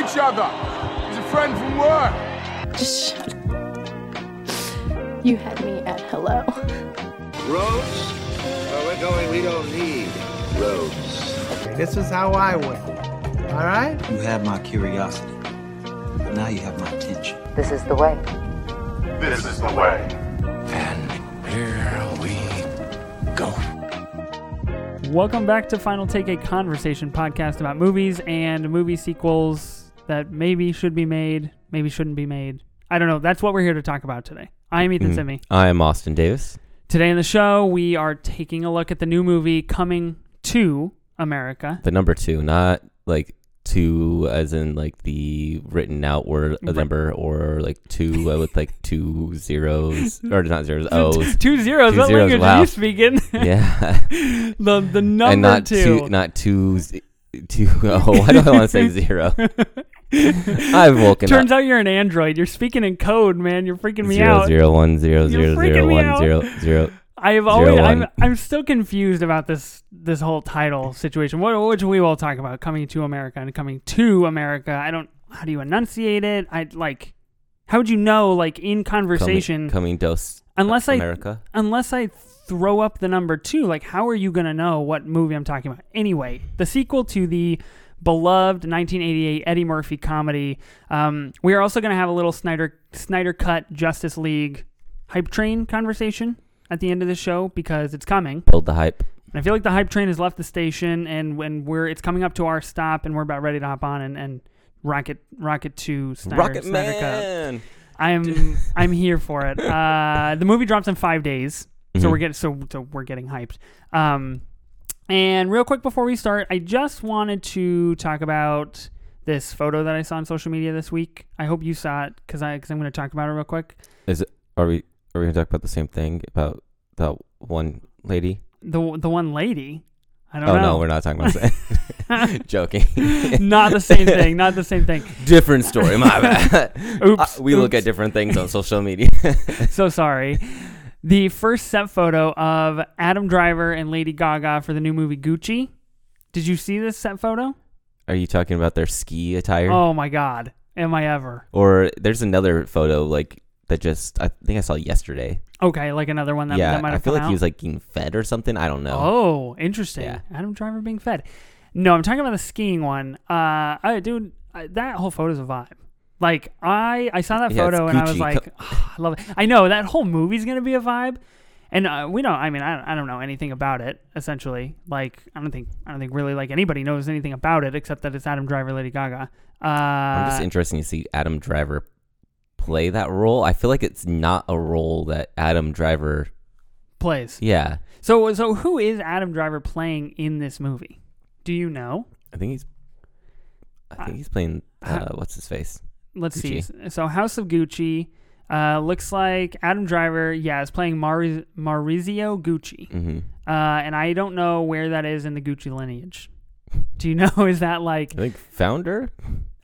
each other. He's a friend from work. Just shut up. You had me at hello. Roads? Where uh, we're going, we don't need roads. This is how I would. All right? You had my curiosity. Now you have my attention. This is the way. This is the way. And here we go. Welcome back to Final Take, a conversation podcast about movies and movie sequels that maybe should be made, maybe shouldn't be made. I don't know. That's what we're here to talk about today. I'm Ethan Simi. I am Austin Davis. Today in the show, we are taking a look at the new movie coming to America. The number two, not like two as in like the written out word Right. number or like two uh, with like two zeros or not zeros O's. Two zeros. Two what zeros, language wow. are you speaking? yeah, the the number and not two. two, not two, two. Oh, why do I want to say zero? I've woken Turns up. out you're an android. You're speaking in code, man. You're freaking me Zero out. zero one zero zero zero one zero zero. I've Zero always I'm. I'm still confused about this this whole title situation, What which we will talk about coming to America and coming to America. I don't how do you enunciate it? I like how would you know like in conversation coming, coming dos unless I America. unless I throw up the number two, like how are you gonna know what movie I'm talking about? Anyway, the sequel to the beloved 1988 Eddie Murphy comedy. Um, we are also gonna have a little Snyder Snyder cut Justice League hype train conversation at the end of the show because it's coming. Build the hype. And I feel like the hype train has left the station, and when we're it's coming up to our stop, and we're about ready to hop on and, and rocket rocket to Snyder, Rocket Snyder Cut. Man. I'm I'm here for it. Uh, the movie drops in five days, so Mhm. we're getting so so we're getting hyped. Um, and real quick before we start, I just wanted to talk about this photo that I saw on social media this week. I hope you saw it because I because I'm going to talk about it real quick. Is it? Are we? Are we gonna talk about the same thing about that one lady? The the one lady. I don't know. Oh know. no, we're not talking about that. Joking. not the same thing. Not the same thing. different story. My bad. Oops, Uh, we look at different things on social media. so sorry. The first set photo of Adam Driver and Lady Gaga for the new movie Gucci. Did you see this set photo? Are you talking about their ski attire? Oh my god. Am I ever? Or there's another photo like that just I think I saw yesterday. Okay, like another one that, yeah, that might I feel like out. he was like getting fed or something. I don't know. Oh, interesting. Yeah. Adam Driver being fed. No, I'm talking about the skiing one. Uh, I, dude, that whole photo's a vibe. Like I, I saw that Yeah, it's photo and I was Gucci. like, "Ah, I love it. I know that whole movie's gonna be a vibe, and uh, we don't. I mean, I, I don't know anything about it. Essentially, like I don't think I don't think really like anybody knows anything about it except that it's Adam Driver, Lady Gaga. Uh, I'm just interested to see Adam Driver play that role. I feel like it's not a role that Adam Driver. plays. Yeah, So, so who is Adam Driver playing in this movie? Do you know? I think he's. I think he's playing. Uh, what's his face? Let's Gucci. see. So House of Gucci uh, looks like Adam Driver, yeah, is playing Maurizio Gucci, hmm uh, and I don't know where that is in the Gucci lineage. Do you know? Is that like, I think founder,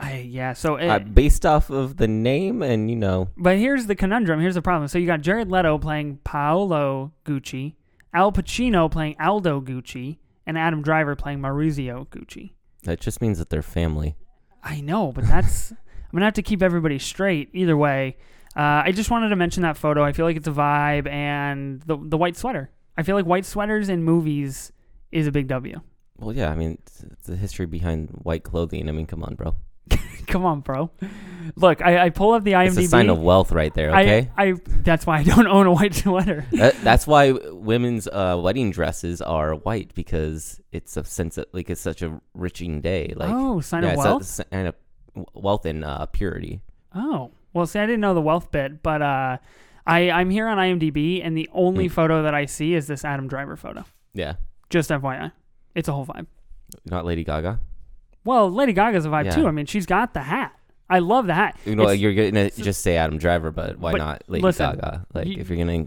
I, yeah? So, it, uh, based off of the name and you know. but here's the conundrum. Here's the problem. So you got Jared Leto playing Paolo Gucci, Al Pacino playing Aldo Gucci, and Adam Driver playing Maurizio Gucci. That just means that they're family. I know, but that's I'm gonna have to keep everybody straight. Either way, uh, I just wanted to mention that photo. I feel like it's a vibe, and the the white sweater. I feel like white sweaters in movies is a big W. Well, yeah, I mean, the history behind white clothing. I mean, come on, bro. Come on, bro. Look, I, I pull up the IMDb. It's a sign of wealth right there, okay? I, I that's why I don't own a white sweater. that, that's why women's uh, wedding dresses are white because it's a sense of like it's such a riching day. Like, oh, sign yeah, of it's wealth. a sign of wealth and uh, purity. Oh, well, see, I didn't know the wealth bit, but uh, I I'm here on IMDb, and the only Hmm. photo that I see is this Adam Driver photo. Yeah, Just FYI, it's a whole vibe. not Lady Gaga. Well, Lady Gaga's a vibe Yeah. too. I mean, she's got the hat. I love the hat. You know, It's- like you're gonna just say Adam Driver, but why But not Lady listen, Gaga? Like, you- if you're gonna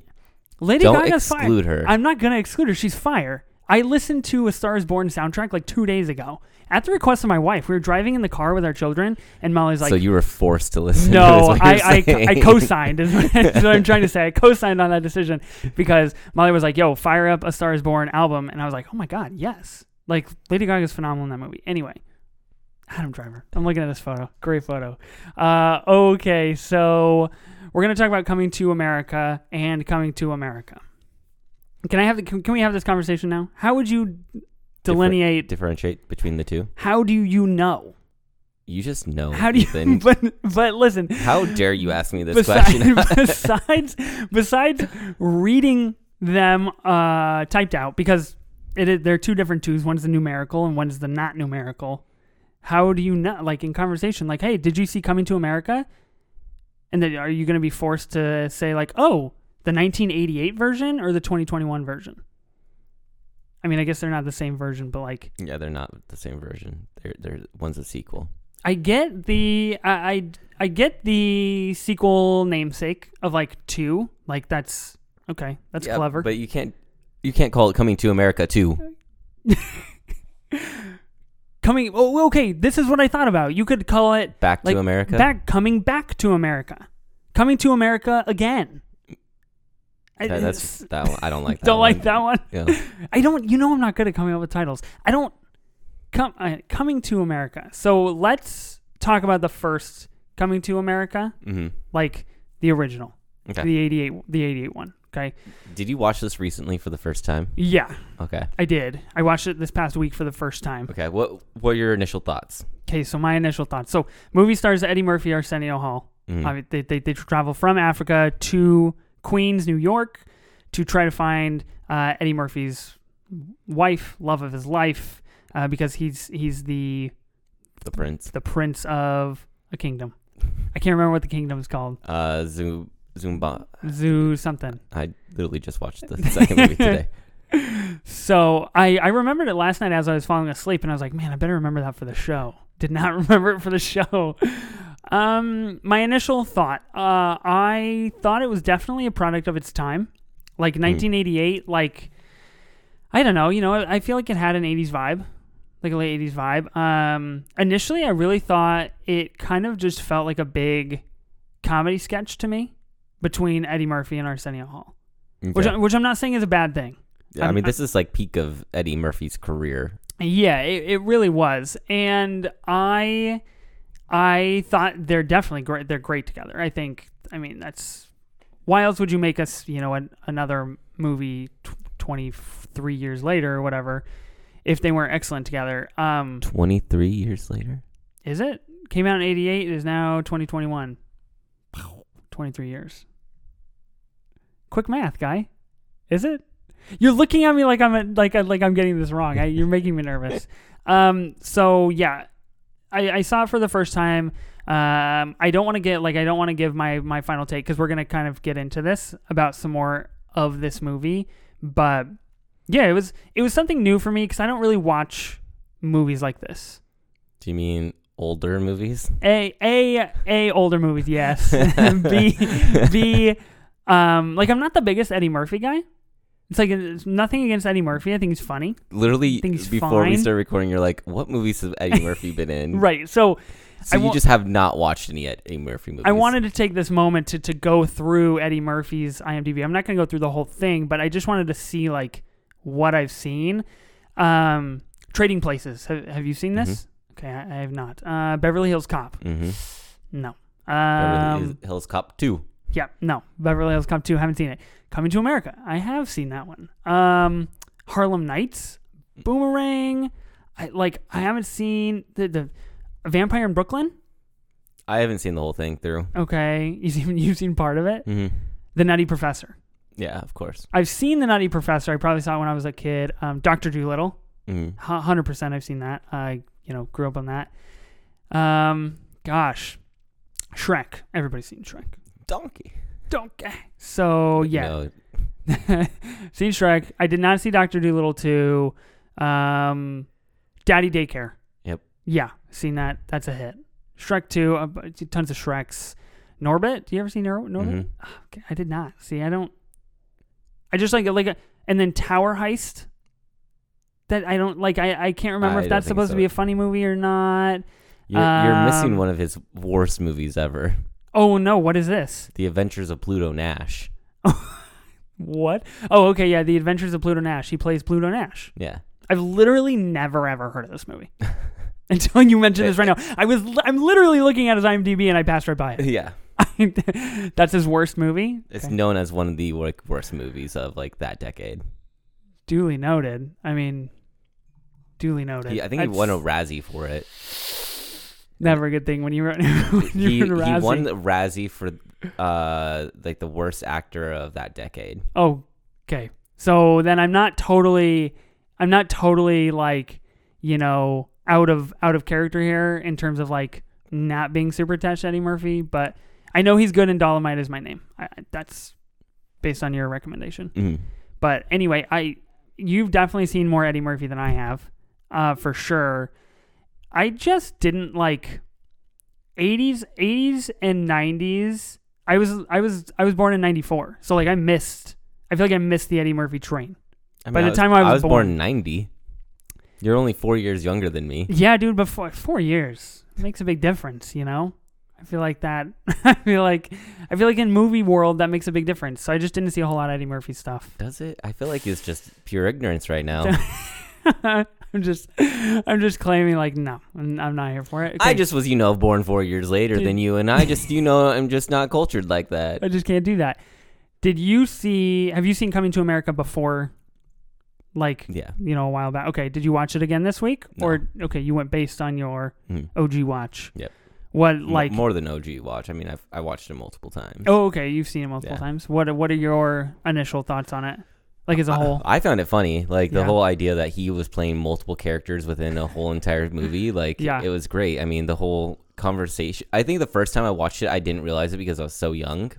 Lady don't Gaga's exclude fire. her. I'm not gonna exclude her. She's fire. I listened to A Star Is Born soundtrack like two days ago at the request of my wife. We were driving in the car with our children, and Molly's like, so you were forced to listen. "No, is what I, I, I co-signed." Is what, is what I'm trying to say. I co-signed on that decision because Molly was like, "Yo, fire up A Star Is Born album," and I was like, "Oh my god, yes!" Like Lady Gaga's phenomenal in that movie. Anyway, Adam Driver. I'm looking at this photo. Great photo. Uh, okay, so we're gonna talk about coming to America and coming to America. Can I have the, can, can we have this conversation now? How would you delineate? Differentiate between the two. how do you know? You just know. How do you? Ethan. But but listen. How dare you ask me this besides, question? besides besides reading them uh, typed out because it is, they're two different twos. One's the numerical and one's the not numerical. How do you know? Like in conversation, like, hey, did you see Coming to America? And then are you going to be forced to say like, oh, the 1988 version or the 2021 version? I mean, I guess they're not the same version, but like, yeah, they're not the same version. They're they're one's a sequel. I get the I, I I get the sequel namesake of like two. Like that's okay. That's Yeah, clever. But you can't you can't call it Coming to America too. coming. Oh, okay. This is what I thought about. You could call it Back to America. Back coming back to America. Coming to America again. I- That- that's that one. I don't like that. One. Don't one. like that one. Yeah. I don't. You know, I'm not good at coming up with titles. I don't. Come uh, coming to America. So let's talk about the first coming to America, hmm like the original, Okay. the 88, the 88 one. Okay. Did you watch this recently for the first time? Yeah, Okay. I did. I watched it this past week for the first time. Okay. What what are your initial thoughts? Okay, so my initial thoughts. So, movie stars Eddie Murphy, Arsenio Hall. Mhm. I mean, they, they, they travel from Africa to Queens, New York, to try to find uh, Eddie Murphy's wife, love of his life, uh, because he's he's the The Prince. the prince of a kingdom. I can't remember what the kingdom is called. Uh, Zoom Zumba. Zoo something. I literally just watched the second movie today. So I, I remembered it last night as I was falling asleep, and I was like, man, I better remember that for the show. Did not remember it for the show. Um, my initial thought, uh, I thought it was definitely a product of its time, like 1988. Like, I don't know, you know, I feel like it had an 80s vibe, like a late 80s vibe. Um, initially, I really thought it kind of just felt like a big comedy sketch to me between Eddie Murphy and Arsenio Hall, which Okay. I, which I'm not saying is a bad thing. Yeah, I I'm- mean, this is like peak of Eddie Murphy's career. Yeah, it, it really was, and I, I thought they're definitely great. They're great together. I think. I mean, that's why else would you make us, you know, an, another movie twenty three years later or whatever, if they weren't excellent together? Um, 23 years later. is it came out in eighty eight? Is now twenty twenty one. Twenty three years. Quick math, guy. Is it? You're looking at me like I'm a, like I- like I'm getting this wrong. I, you're making me nervous. Um. So yeah, I, I saw it for the first time. Um. I don't want to get like I don't want to give my my final take because we're gonna kind of get into this about some more of this movie. But yeah, it was it was something new for me because I don't really watch movies like this. Do you mean older movies? A a a older movies, yes. B B um like I'm not the biggest Eddie Murphy guy. It's like it's nothing against Eddie Murphy. I think he's funny. Literally, think he's before we start recording, you're like, what movies has Eddie Murphy been in? Right. So So I you wa- just have not watched any Eddie Murphy movies. I wanted to take this moment to to go through Eddie Murphy's IMDb. I'm not going to go through the whole thing, but I just wanted to see like what I've seen. Um Trading Places. Have, have you seen this? Okay, I, I have not. Uh Beverly Hills Cop. Mm-hmm. No. Beverly Um Hills Cop 2. Yeah, no. Beverly Hills Cop 2, haven't seen it. Coming to America, I have seen that one. Um, Harlem Nights, Boomerang. I like. I haven't seen the the Vampire in Brooklyn. I haven't seen the whole thing through. Okay, you seen you've seen part of it. Mm-hmm. The Nutty Professor. Yeah, of course. I've seen the Nutty Professor. I probably saw it when I was a kid. Um, Doctor Dolittle. hmm Hundred percent. I've seen that. I you know grew up on that. Um, gosh, Shrek. Everybody's seen Shrek. Donkey. Donkey. So yeah. No, seen Shrek. I did not see Doctor Dolittle two. Um, Daddy Daycare. Yep. Yeah, seen that. That's a hit. Shrek two. Uh, tons of Shreks. Norbit. Do you ever see Nor- Norbit? Mhm. Ah, Okay, I did not. See, I don't. I just like like a, and then Tower Heist. That I don't like. I I can't remember I if that's supposed so. to be a funny movie or not. You're, you're missing Um, one of his worst movies ever Oh no! What is this? The Adventures of Pluto Nash. What? Oh, okay. Yeah, The Adventures of Pluto Nash. He plays Pluto Nash. Yeah. I've literally never ever heard of this movie. until you mentioned this right now. I was I'm literally looking at his IMDb and I passed right by it. yeah. That's his worst movie. It's Okay. known as one of the like worst movies of like that decade. duly noted. I mean, duly noted. He, I think he won a Razzie for it. Never a good thing when you were when he, you're in he won the Razzie for uh like the worst actor of that decade. Oh, okay. So then I'm not totally, I'm not totally like, you know, out of out of character here in terms of like not being super attached to Eddie Murphy, but I know he's good in Dolemite is my name. I, that's based on your recommendation. Mhm. But anyway, I you've definitely seen more Eddie Murphy than I have, uh, for sure. I just didn't like 80s, 80s and 90s. I was I was I was born in 94. So like I missed I feel like I missed the Eddie Murphy train. I By mean, the time I was born born. '90. You're only four years younger than me. Yeah, dude, before 4 years makes a big difference, you know? I feel like that I feel like I feel like in movie world that makes a big difference. So I just didn't see a whole lot of Eddie Murphy stuff. Does it? I feel like it's just pure ignorance right now. I'm just I'm just claiming like no, I'm, I'm not here for it. I just was, you know, born four years later Dude. than you, and I just, you know, I'm just not cultured like that. I just can't do that. Did you see? Have you seen Coming to America before? Like, Yeah. you know, a while back. Okay, did you watch it again this week, No. or okay, you went based on your Mhm. OG watch? Yep. What M- like? more than OG watch. I mean, I've I watched it multiple times. oh, okay, you've seen it multiple Yeah. times. What What are your initial thoughts on it? Like as a whole? I found it funny, like the Yeah. whole idea that he was playing multiple characters within a whole entire movie. Like, Yeah. it was great. I mean, the whole conversation. I think the first time I watched it, I didn't realize it because I was so young.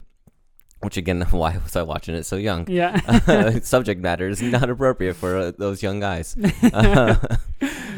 Which again, why was I watching it so young? yeah. Subject matter is not appropriate for uh, those young guys.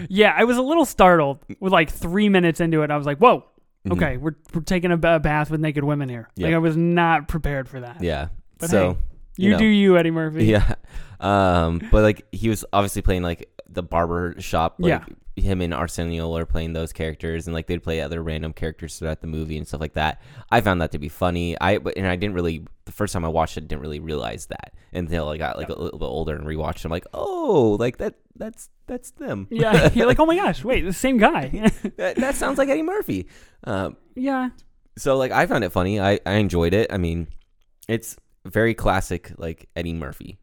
Yeah, I was a little startled with like three minutes into it. I was like, "Whoa, Mhm. okay, we're we're taking a, ba- bath with naked women here." Like. I was not prepared for that. yeah. But so hey, you you, know. do you, Eddie Murphy. Yeah. Um, but like he was obviously playing like the barber shop. Like, Yeah. Him and Arsenio are playing those characters, and like they'd play other random characters throughout the movie and stuff like that. I found that to be funny. I but- and I didn't really the first time I watched it, didn't really realize that until I got like a little bit older and rewatched. I'm like, oh, like that. That's that's them. Yeah, you're like, oh my gosh, wait, the same guy. that, that sounds like Eddie Murphy. Um, yeah, so like I found it funny. I I enjoyed it. I mean, it's very classic like Eddie Murphy.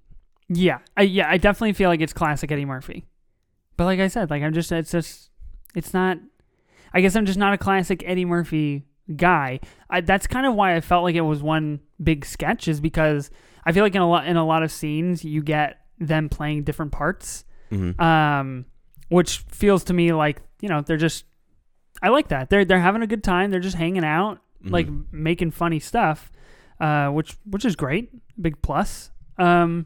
yeah, I, yeah. I definitely feel like it's classic Eddie Murphy. But like I said, like I'm just, it's just, it's not. I guess I'm just not a classic Eddie Murphy guy. I, that's kind of why I felt like it was one big sketch, is because I feel like in a lot in a lot of scenes you get them playing different parts, hmm um, which feels to me like you know they're just. I like that. They're they're having a good time. They're just hanging out. like Mhm. making funny stuff, uh, which which is great, big plus. Um,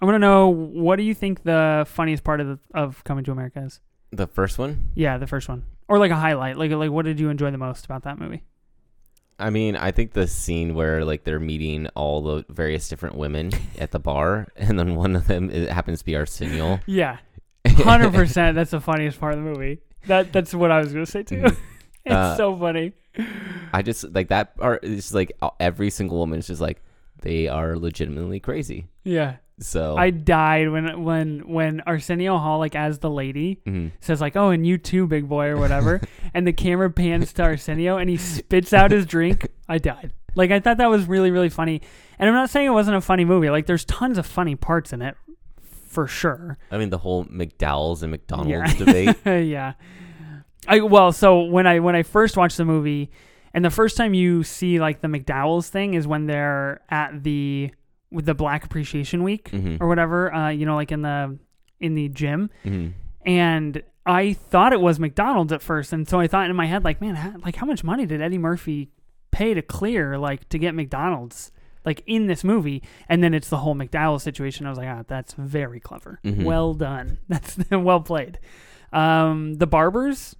I want to know what do you think the funniest part of the, of Coming to America is? the first one. Yeah, the first one, or like a highlight. Like like what did you enjoy the most about that movie? I mean, I think the scene where like they're meeting all the various different women at the bar, and then one of them it happens to be Arsenio. Yeah, hundred percent. That's the funniest part of the movie. That that's what I was gonna say too. It's Uh, so funny. I just like that part. Is like every single woman is just like they are legitimately crazy. Yeah, So I died when when when Arsenio Hall like as the lady Mhm. says like, "Oh, and you too, big boy," or whatever, and the camera pans to Arsenio and he spits out his drink. I died. Like I thought that was really really funny, and I'm not saying it wasn't a funny movie. Like there's tons of funny parts in it, for sure. I mean, the whole McDowell's and McDonald's Yeah. debate. yeah. I well, so when I when I first watched the movie, and the first time you see like the McDowell's thing is when they're at the with the Black Appreciation Week Mhm. or whatever. Uh, you know, like in the in the gym, Mhm. and I thought it was McDonald's at first, and so I thought in my head like, man, how, like how much money did Eddie Murphy pay to clear like to get McDonald's? Like in this movie, and then it's the whole McDowell situation. I was like, ah, that's very clever. Mhm. Well done. That's well played. Um, the barbers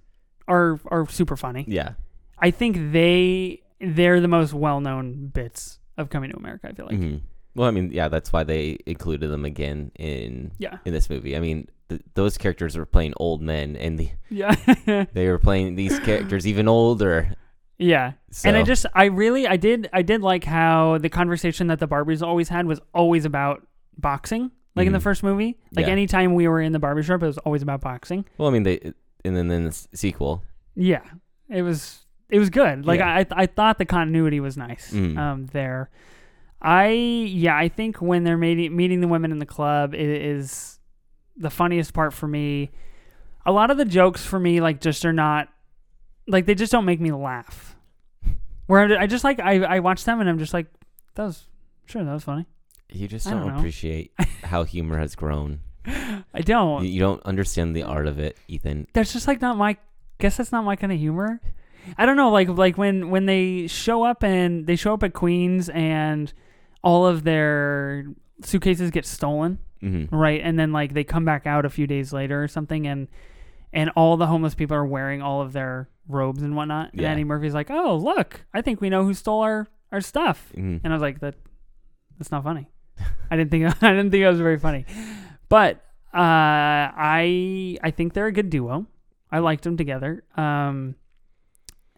are are super funny. Yeah. I think they they're the most well known bits of Coming to America. I feel like. Mhm. Well, I mean, yeah, that's why they included them again in Yeah. in this movie. I mean, th- those characters were playing old men, and the, Yeah. they were playing these characters even older. Yeah. And I just I really I did I did like how the conversation that the Barbies always had was always about boxing. Like in the Mhm. first movie. Like Yeah. anytime we were in the barbershop it was always about boxing. Well, I mean, they and then then the s- sequel. Yeah, it was it was good. Like Yeah. I I thought the continuity was nice Mm. um there. I yeah, I think when they're meeting meeting the women in the club it is the funniest part for me. A lot of the jokes for me like just are not like they just don't make me laugh. Where I just like I I watch them and I'm just like that was sure that was funny. You just I don't, don't know. appreciate how humor has grown. I don't. You, don't understand the art of it, Ethan. that's just like not my guess that's not my kind of humor. I don't know, like like when when they show up and they show up at Queens and all of their suitcases get stolen, hmm right? And then like they come back out a few days later or something and and all the homeless people are wearing all of their robes and whatnot. And Yeah. Eddie Murphy's like, "Oh, look, I think we know who stole our our stuff." hmm And I was like, "That that's not funny." I didn't think I didn't think it was very funny, but uh, I I think they're a good duo. I liked them together. Um,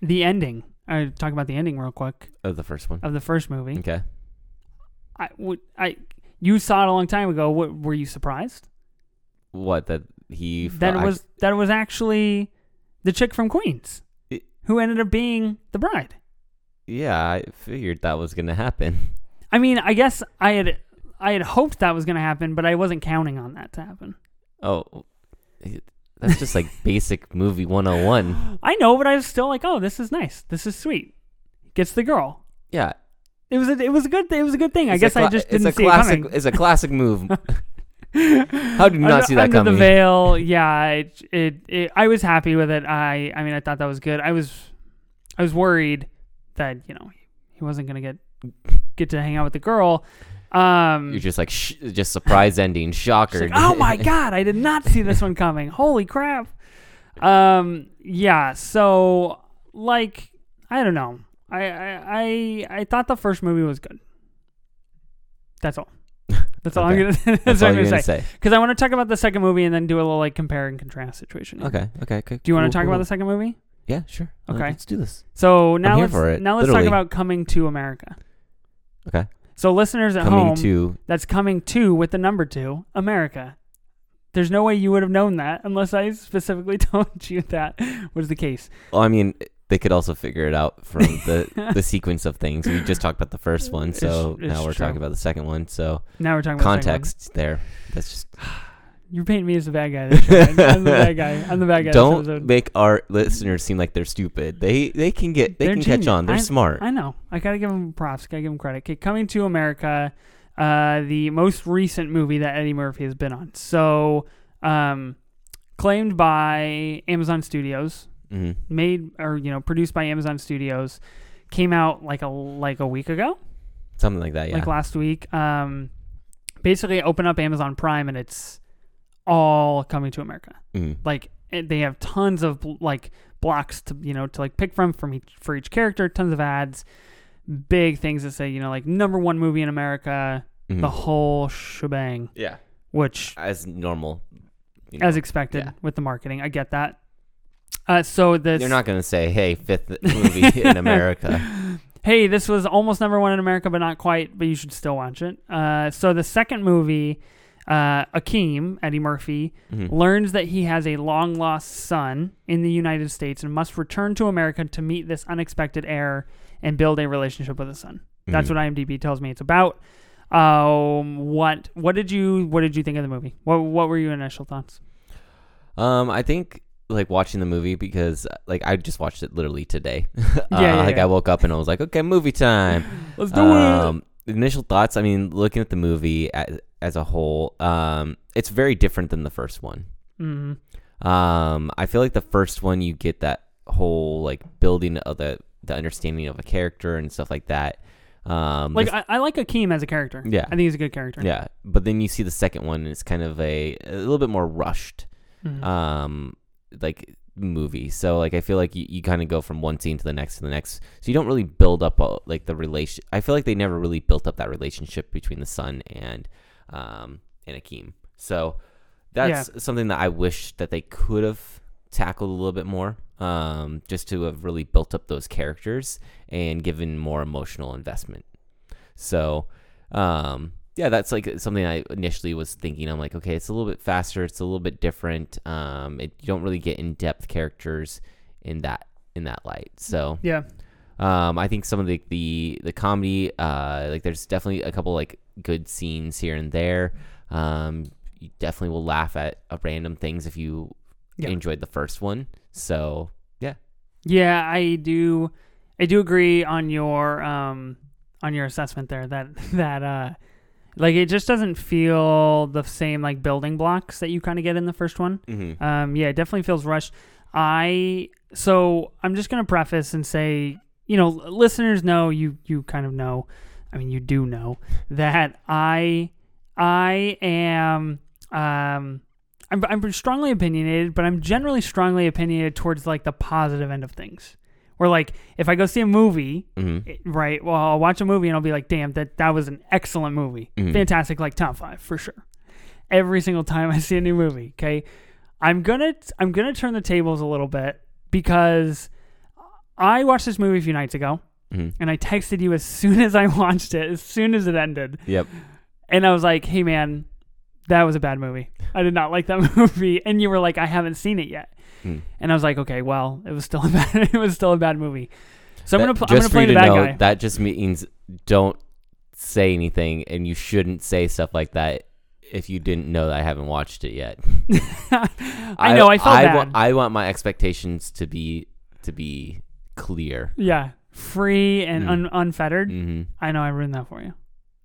the ending. I talk about the ending real quick Of the first one. of the first movie. Okay. I would I you saw it a long time ago. What, were you surprised What that he that it was that it was actually the chick from Queens It- who ended up being the bride? Yeah, I figured that was gonna happen. I mean, I guess I had I had hoped that was going to happen, but I wasn't counting on that to happen. Oh, eh, that's just like basic movie 101. I know, but I was still like, "Oh, this is nice. This is sweet." Gets the girl. Yeah, It was a, it was a good it was a good thing. I It's a guess I just didn't see classic. it coming. It's a classic move. How did you not under, see that under coming? the veil, yeah. It, it, it, I was happy with it. I, I mean, I thought that was good. I was, I was worried that you know he wasn't gonna get get to hang out with the girl. Um, You're just like sh- just surprise ending, shocker. like, oh my god, I did not see this one coming. Holy crap. Um yeah, so like I don't know. I I I, I thought the first movie was good. That's all. That's all Okay. I'm gonna that's, That's all I'm gonna gonna say. Because I want to talk about the second movie and then do a little like compare and contrast situation. Okay. Okay. Okay. Do you want cool, to talk cool. about the second movie? Yeah, sure. Okay. let's do this. So now let's for it, now let's literally. talk about coming to America. Okay. So listeners at Coming home, to that's coming to with the number two, America. There's no way you would have known that unless I specifically told you that was the case. Well, I mean, they could also figure it out from the the sequence of things. We just talked about the first one, so It's- it's now we're true. talking about the second one. So Now we're talking about the context there. That's just You're painting me as the bad guy. This. I'm the bad guy. I'm the bad guy. don't make our listeners seem like they're stupid. They they can get they They're can catch on. They're I- smart. I know. I gotta give them props. Gotta give them credit. Okay, coming to America, uh, the most recent movie that Eddie Murphy has been on. So, um, claimed by Amazon Studios, hmm made or you know produced by Amazon Studios, came out like a like a week ago. Something like that. Yeah. like last week. Um, basically, open up Amazon Prime and it's all coming to America. Mhm. Like they have tons of like blocks to you know to like pick from from each for each character. Tons of ads, big things that say you know like number one movie in America, Mhm. the whole shebang. yeah. Which As normal. you as expected yeah. with the marketing, I get that. Uh, so this You're not gonna say, "Hey, fifth movie in America." hey, this was almost number one in America, but not quite. But you should still watch it. Uh, so the second movie, uh, Akeem Eddie Murphy Mhm. learns that he has a long lost son in the United States and must return to America to meet this unexpected heir and build a relationship with his son. That's Mhm. what IMDb tells me it's about. Um, what what did you what did you think of the movie? What what were your initial thoughts? Um, I think like watching the movie because uh, like I just watched it literally today. uh, Yeah, yeah, like yeah. I woke up and I was like, okay, movie time. Let's do um, Initial thoughts. I mean, looking at the movie as, as a whole, um, it's very different than the first one. hmm Um, I feel like the first one you get that whole like building of the the understanding of a character and stuff like that. Um, Like this- I, I like Akeem as a character. Yeah. I think he's a good character. yeah, but then you see the second one, and it's kind of a a little bit more rushed. Mhm. um like movie so like i feel like you, you kind of go from one scene to the next to the next so you don't really build up a, like the relation i feel like they never really built up that relationship between the son and um and akeem so that's something that i wish that they could have tackled a little bit more um just to have really built up those characters and given more emotional investment so um yeah, that's like something I initially was thinking. I'm like, okay, it's a little bit faster, it's a little bit different. Um, it, you don't really get in depth characters in that in that light. So Yeah. Um, I think some of the the the comedy, uh, like there's definitely a couple like good scenes here and there. Um, you definitely will laugh at uh, random things if you Yeah. enjoyed the first one. So yeah, Yeah, I do. I do agree on your um on your assessment there that that uh like it just doesn't feel the same like building blocks that you kind of get in the first one. mm-hmm. Um, yeah, it definitely feels rushed. I so I'm just gonna preface and say, you know, listeners know you you kind of know. I mean, you do know that I I am um I'm I'm strongly opinionated, but I'm generally strongly opinionated towards like the positive end of things. Where like if I go see a movie, Mm-hmm. it- right? Well, I'll watch a movie and I'll be like, "Damn, that that was an excellent movie, Mhm. fantastic, like top five for sure." Every single time I see a new movie, okay, I'm gonna I'm gonna turn the tables a little bit because I watched this movie a few nights ago Mhm. and I texted you as soon as I watched it, as soon as it ended, Yep. and I was like, "Hey, man, that was a bad movie. I did not like that movie." And you were like, "I haven't seen it yet," Mm. and I was like, "Okay, well, it was still a bad it was still a bad movie." So I'm gonna pl- I'm gonna play the to bad know, guy. That just means don't say anything, and you shouldn't say stuff like that if you didn't know that I haven't watched it yet. I know. I, felt I bad. wa- I want my expectations to be to be clear. yeah, free and Mm. un- unfettered. hmm I know I ruined that for you.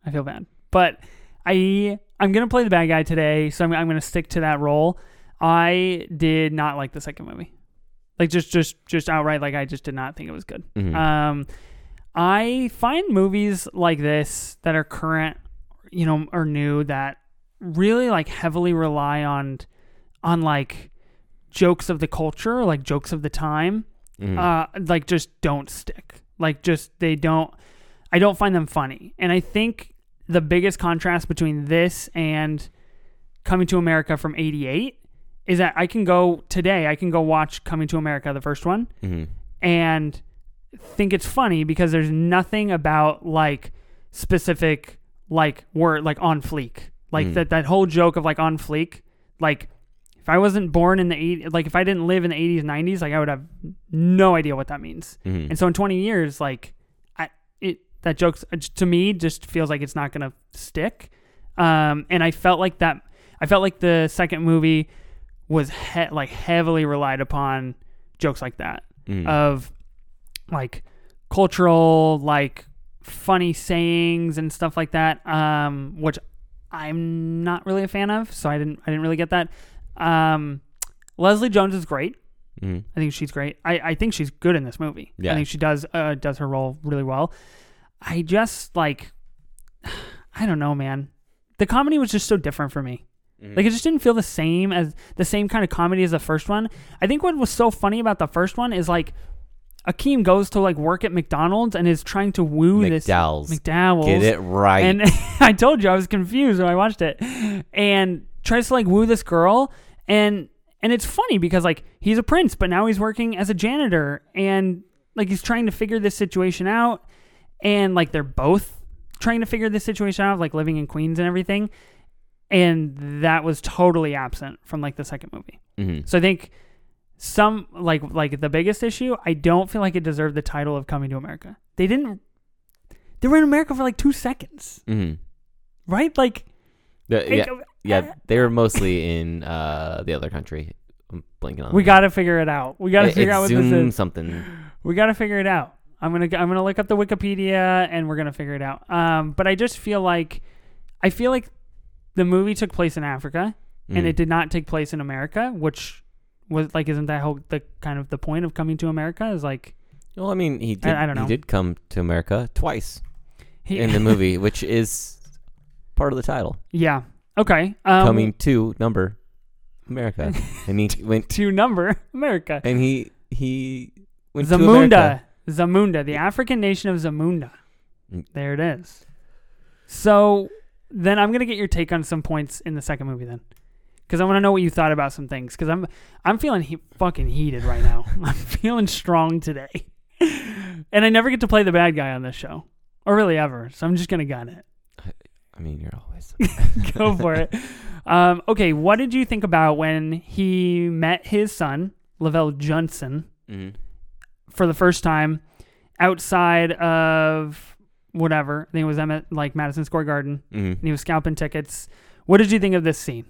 I feel bad, but I I'm gonna play the bad guy today, so I'm I'm gonna stick to that role. I did not like the second movie, like just just just outright. Like I just did not think it was good. Mhm. Um, I find movies like this that are current, you know, or new that really like heavily rely on on like jokes of the culture, like jokes of the time Mhm. uh like just don't stick like just they don't i don't find them funny and i think the biggest contrast between this and coming to america from 88 is that i can go today i can go watch coming to america the first one Mhm. and think it's funny because there's nothing about like specific like word like on fleek like Mm. that that whole joke of like on fleek like if i wasn't born in the 80s like if i didn't live in the 80s 90s like i would have no idea what that means Mhm. and so in 20 years like I, it that jokes to me just feels like it's not gonna stick um and i felt like that i felt like the second movie was he- like heavily relied upon jokes like that Mhm. of like cultural like funny sayings and stuff like that um which i'm not really a fan of so i didn't i didn't really get that um leslie jones is great Mhm. i think she's great i i think she's good in this movie Yeah. i think she does uh does her role really well i just like i don't know man the comedy was just so different for me Mhm. like it just didn't feel the same as the same kind of comedy as the first one. I think what was so funny about the first one is like Akeem goes to like work at McDonald's and is trying to woo this McDowell's. McDowell's. Get it right. And I told you I was confused when I watched it. And tries to like woo this girl and and it's funny because like he's a prince, but now he's working as a janitor and like he's trying to figure this situation out and like they're both trying to figure this situation out, like living in Queens and everything. And that was totally absent from like the second movie. Mhm. So I think some like like the biggest issue, I don't feel like it deserved the title of Coming to America. They didn't. They were in America for like two seconds, Mhm. right? Like, The- yeah, like, yeah, they were mostly in uh, the other country. I'm blanking on. we got to figure it out. We got to figure out what Zoom this is. something. We got to figure it out. I'm gonna I'm gonna look up the Wikipedia and we're gonna figure it out. Um, but I just feel like I feel like the movie took place in Africa and Mhm. it did not take place in America, which was like isn't that how the kind of the point of coming to America is like Well, I mean, he did. I don't know. He did come to America twice he, in the movie, which is part of the title. yeah okay um, Coming to number America, and he went to number America. And he he went to America. Zamunda Zamunda the African nation of Zamunda. Mm. there it is. So then I'm gonna get your take on some points in the second movie then. Because I want to know what you thought about some things. Because I'm I'm feeling he- fucking heated right now. I'm feeling strong today. And I never get to play the bad guy on this show. Or really ever. So I'm just gonna gun it I mean, you're always. Go for it. Um, okay, what did you think about when he met his son, Lavelle Johnson, hmm for the first time outside of whatever? I think it was Emmett, like Madison Square Garden, hmm and he was scalping tickets. What did you think of this scene?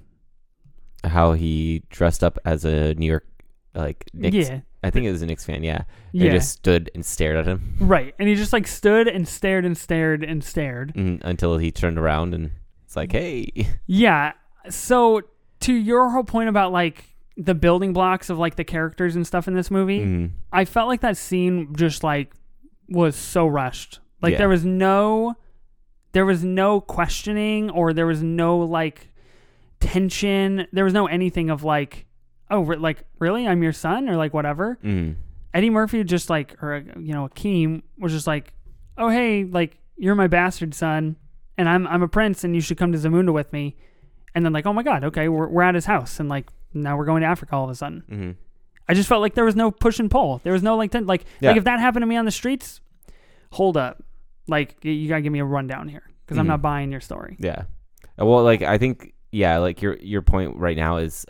How he dressed up as a New York, like Knicks. Yeah. I think it was a Knicks fan. Yeah. Yeah. They just stood and stared at him Right. And he just like stood and stared and stared and stared. mm, until he turned around and it's like, hey. Yeah. So to your whole point about like the building blocks of like the characters and stuff in this movie, Mhm. I felt like that scene just like was so rushed. Like Yeah. there was no there was no questioning or there was no like tension. There was no anything of like oh re- like really I'm your son or like whatever. Mm. Eddie Murphy just like, or you know, Akeem was just like, "Oh hey, like you're my bastard son, and I'm I'm a prince, and you should come to Zamunda with me." And then like, "Oh my god, okay, we're we're at his house, and like now we're going to Africa all of a sudden." hmm I just felt like there was no push and pull. There was no like ten, like Yeah. like if that happened to me on the streets, hold up, like you gotta give me a rundown here because I'm Mhm. not buying your story. Yeah. Uh, Well, like I think yeah, like your your point right now is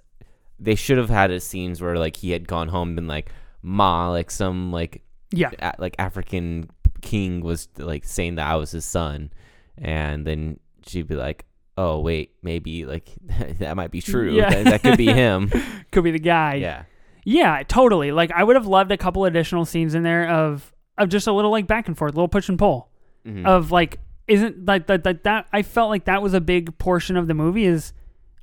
they should have had a scenes where like he had gone home and been like ma like some like Yeah, a- like African king was like saying that I was his son and then she'd be like oh wait maybe like that might be true Yeah. that, that could be him could be the guy. yeah Yeah, totally. Like I would have loved a couple additional scenes in there of of just a little like back and forth, little push and pull Mhm. of like isn't like that that that I felt like that was a big portion of the movie is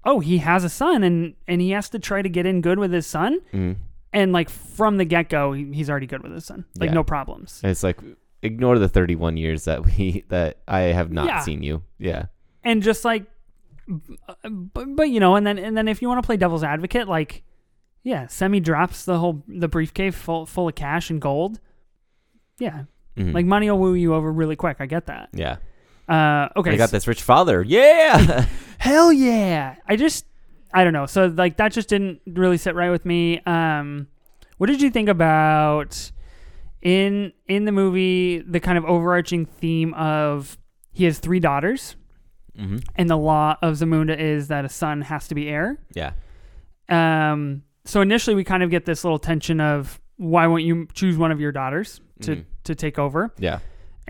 oh he has a son and and he has to try to get in good with his son. Mhm. and like from the get go he, he's already good with his son. Like Yeah. no problems. It's like ignore the 31 years that we that I have not Yeah. seen you. Yeah. And just like but, but you know and then and then if you want to play devil's advocate like yeah Semmi drops the whole the briefcase full full of cash and gold. Yeah. Mhm. like money will woo you over really quick. I get that. Yeah uh okay I got so- this rich father. Yeah! Hell yeah! I just i don't know. So like that just didn't really sit right with me. Um what did you think about in in the movie the kind of overarching theme of he has three daughters? Hmm and the law of zamunda is that a son has to be heir? Yeah. Um so initially we kind of get this little tension of why won't you choose one of your daughters to Mhm. to take over? Yeah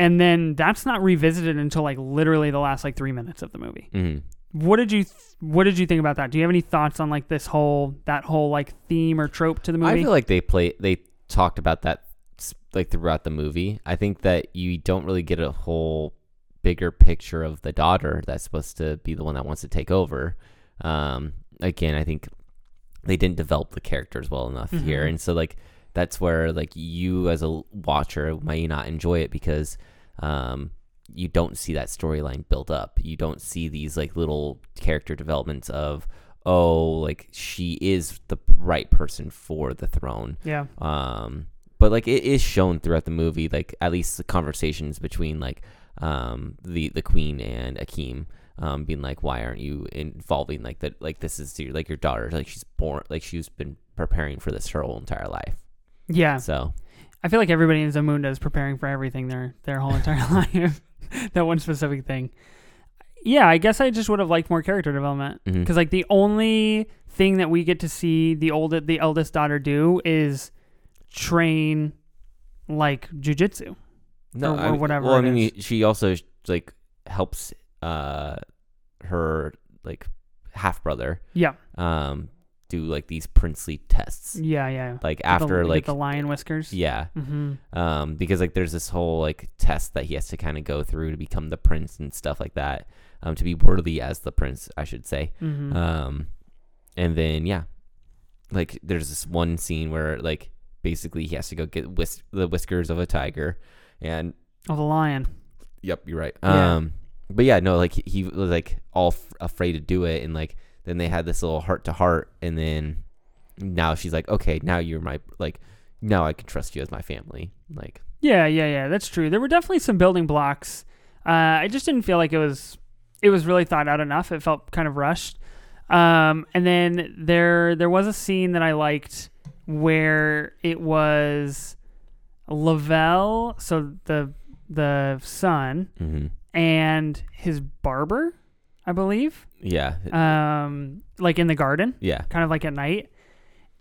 and then that's not revisited until like literally the last like three minutes of the movie hmm what did you th- what did you think about that do you have any thoughts on like this whole that whole like theme or trope to the movie I feel like they play they talked about that like throughout the movie. I think that you don't really get a whole bigger picture of the daughter that's supposed to be the one that wants to take over. Um, again, I think they didn't develop the characters well enough here, Mhm. and so like that's where like you as a watcher might not enjoy it because um, you don't see that storyline built up. You don't see these like little character developments of oh like she is the right person for the throne. Yeah. Um but like it is shown throughout the movie like at least the conversations between like um the the queen and akeem um being like why aren't you involving like that like this is your like your daughter like she's born like she's been preparing for this her whole entire life. Yeah. So i feel like everybody in zamunda is preparing for everything their their whole entire life. That one specific thing. Yeah i guess i just would have liked more character development. Because like the only thing that we get to see the old the eldest daughter do is train like jujitsu or- I or mean- whatever well i mean she also like helps uh her like half brother. Yeah. Um do like these princely tests yeah yeah like Get the- after like the lion whiskers yeah mm-hmm. um, because like there's this whole like test that he has to kind of go through to become the prince and stuff like that, um, to be worthy as the prince, I should say. Mm-hmm. Um, and then yeah, like there's this one scene where like basically he has to go get whis- the whiskers of a tiger, and of the lion yep, you're right. Yeah. Um, but yeah, no, like he, he was like all f- afraid to do it, and like then they had this little heart to heart, and then now she's like, okay, now you're my like. Now I can trust you as my family. Like, Yeah, yeah, yeah. That's true. There were definitely some building blocks. Uh, I just didn't feel like it was it was really thought out enough. It felt kind of rushed. Um, and then there there was a scene that I liked where it was Lavelle, so the the son, mm-hmm. and his barber, I believe, Yeah. um, like in the garden, yeah. kind of like at night.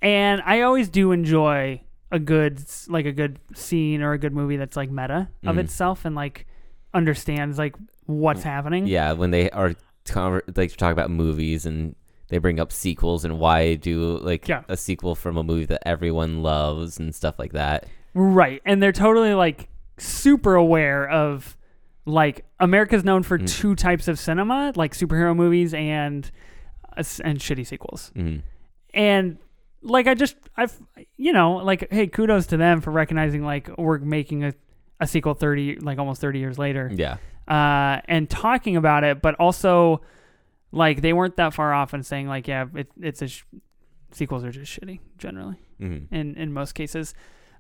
And I always do enjoy a good like a good scene or a good movie that's like meta of Mhm. itself and like understands like what's happening. Yeah, when they are conver- like talk about movies and they bring up sequels and why do like Yeah. a sequel from a movie that everyone loves and stuff like that. Right. And they're totally like super aware of like America's known for Mm. two types of cinema, like superhero movies and uh, and shitty sequels. hmm And like I just I've you know, like hey, kudos to them for recognizing like we're making a a sequel 30 like almost 30 years later. Yeah. Uh and talking about it, but also like they weren't that far off and saying like yeah, it, it's a sh- sequels are just shitty generally hmm in in most cases.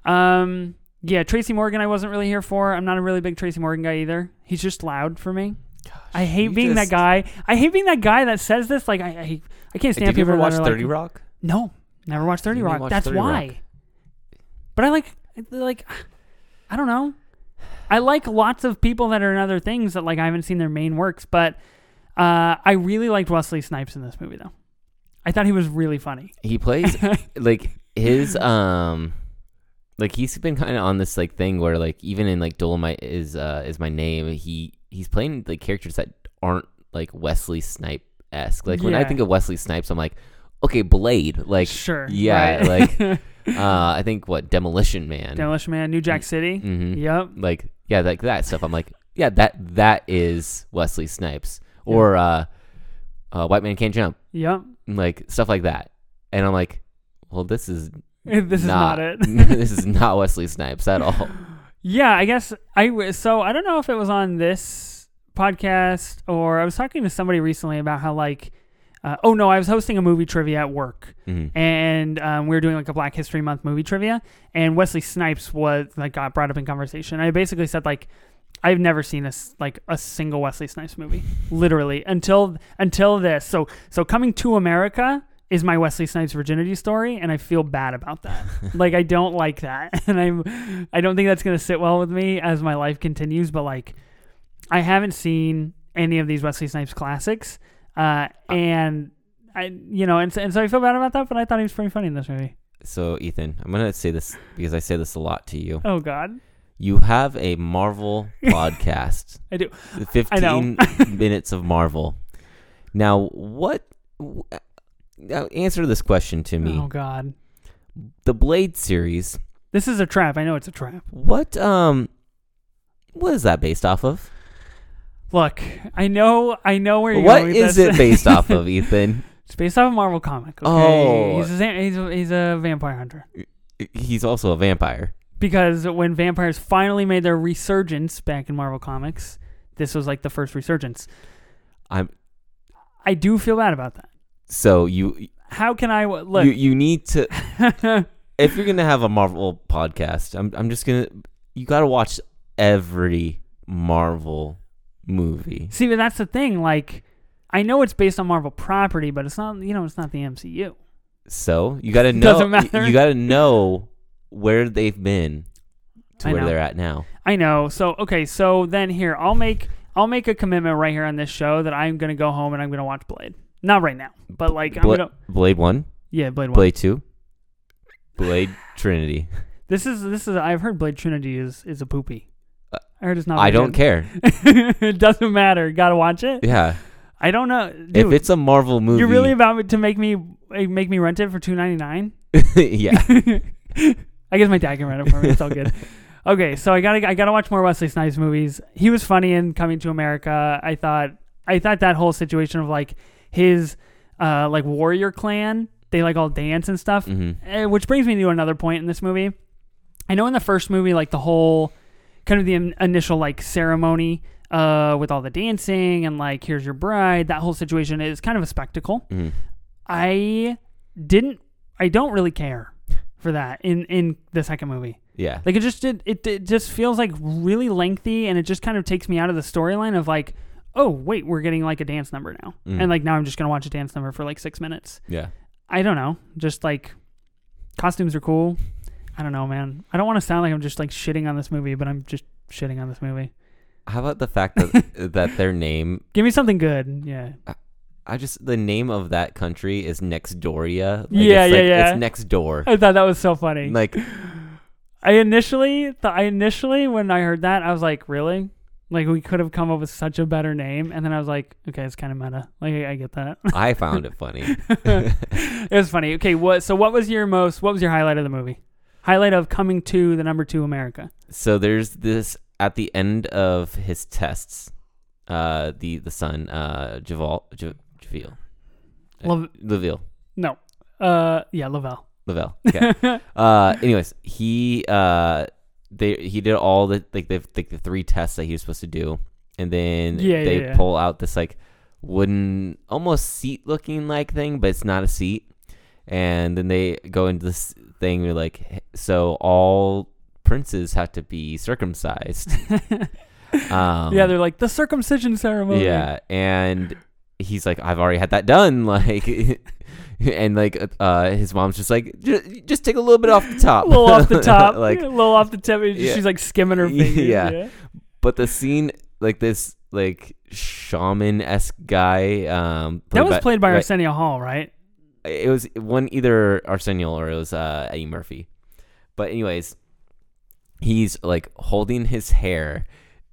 Um, yeah, Tracy Morgan, I wasn't really here for. I'm not a really big Tracy Morgan guy either. He's just loud for me. Gosh, I hate you being just- that guy. I hate being that guy that says this. Like I, I, I can't stand Did you people ever that watch are like- Thirty Rock? No, never watched Thirty You didn't Rock. watch That's 30 why. Rock. But I like, like, I don't know. I like lots of people that are in other things that like I haven't seen their main works, but uh, I really liked Wesley Snipes in this movie though. I thought he was really funny. He plays like his um like he's been kind of on this like thing where like even in like Dolemite is uh is my name he he's playing like characters that aren't like Wesley Snipe esque like when I think of Wesley Snipes I'm like okay Blade like Sure. yeah right. like uh I think what Demolition Man Demolition Man, New Jack City. hmm Yep. like yeah like that stuff I'm like yeah that that is Wesley Snipes or uh uh White Man Can't Jump Yep. like stuff like that and I'm like well this is This is not it. this is not Wesley Snipes at all. yeah, I guess I so I don't know if it was on this podcast or I was talking to somebody recently about how like uh, oh no, I was hosting a movie trivia at work Mhm. and um, we were doing like a Black History Month movie trivia and Wesley Snipes was like got brought up in conversation. I basically said like I've never seen a s- like a single Wesley Snipes movie, literally until until this. So so coming to America is my Wesley Snipes virginity story, and I feel bad about that. like I don't like that, and I'm I don't think that's gonna sit well with me as my life continues. But like I haven't seen any of these Wesley Snipes classics, uh, and I you know and so, and so I feel bad about that. But I thought he was pretty funny in this movie. So Ethan, I'm gonna say this because I say this a lot to you. Oh God, You have a Marvel podcast. I do. 15 minutes of Marvel. Now, what? Answer this question to me. Oh God, The Blade series. this is a trap. I know it's a trap. What? Um. What is that based off of? Look, I know, I know where you're What going with is it based off of, Ethan? It's based off a Marvel comic. Okay? Oh. he's a, he's a he's a vampire hunter. He's also a vampire. Because when vampires finally made their resurgence back in Marvel Comics, this was like the first resurgence. I'm I do feel bad about that. So you How can I look? you you need to if you're gonna have a Marvel podcast, I'm I'm just gonna you gotta watch every Marvel movie. See, but that's the thing. Like, I know it's based on Marvel property, but it's not. You know, it's not the MCU. So you gotta know Doesn't matter. you gotta know where they've been to where they're at now. I know. So okay. So then here, I'll make I'll make a commitment right here on this show that I'm gonna go home and I'm gonna watch Blade. Not right now, but like I'm Bla- gonna. Blade One, Yeah, Blade One. Blade Two, Blade Trinity. This is this is. I've heard Blade Trinity is is a poopy. I heard it's not. I very don't good. care. it doesn't matter. Gotta watch it. Yeah, I don't know. Dude, if it's a Marvel movie, you're really about to make me eh, make me rent it for two ninety nine. yeah. I guess my dad can rent it for me. It's all good. Okay, so I gotta I gotta watch more Wesley Snipes movies. He was funny in Coming to America. I thought I thought that whole situation of like his uh like warrior clan, they like all dance and stuff. hmm Eh, which brings me to another point in this movie. I know in the first movie, like the whole kind of the in- initial like ceremony uh, with all the dancing and like here's your bride, that whole situation is kind of a spectacle. hmm I didn't, I don't really care for that in in the second movie. Yeah. Like it just did, it, it just feels like really lengthy, and it just kind of takes me out of the storyline of like, oh wait, we're getting like a dance number now, Mm. and like now I'm just gonna watch a dance number for like six minutes. Yeah. I don't know. Just like costumes are cool. I don't know, man. I don't want to sound like I'm just like shitting on this movie, but I'm just shitting on this movie. How about the fact that that their name? Give me something good. Yeah. I just the name of that country is Nextdoria. Like, Yeah, it's yeah, like, yeah. It's next door. I thought that was so funny. Like I initially, th- I initially when I heard that, I was like, really? Like we could have come up with such a better name, and then I was like, okay, it's kind of meta. Like I, I get that. I found it funny. it was funny. Okay, what? So what was your most? What was your highlight of the movie? Highlight of coming to the number two America. So there's this at the end of his tests. Uh, the the son, uh, Javal, J- Javil, Laville, no. Uh, yeah, Lavelle. Lavelle. Okay. uh, anyways, he uh, they he did all the like the like the three tests that he was supposed to do, and then Yeah, they yeah, pull out this like wooden, almost seat looking like thing, but it's not a seat, and then they go into this thing. Where like, so all princes have to be circumcised. um, yeah, they're like the circumcision ceremony. yeah, and he's like, I've already had that done, like, and like, uh, his mom's just like, just, take a little bit off the top, a little off the top, like, a little off the top. Yeah. She's like skimming her fingers. Yeah. yeah. but the scene, like this, like shaman esque guy, um, That was played by right- Arsenio Hall, right? it was one either Arsenio or it was uh, Eddie Murphy. But anyways, he's like holding his hair,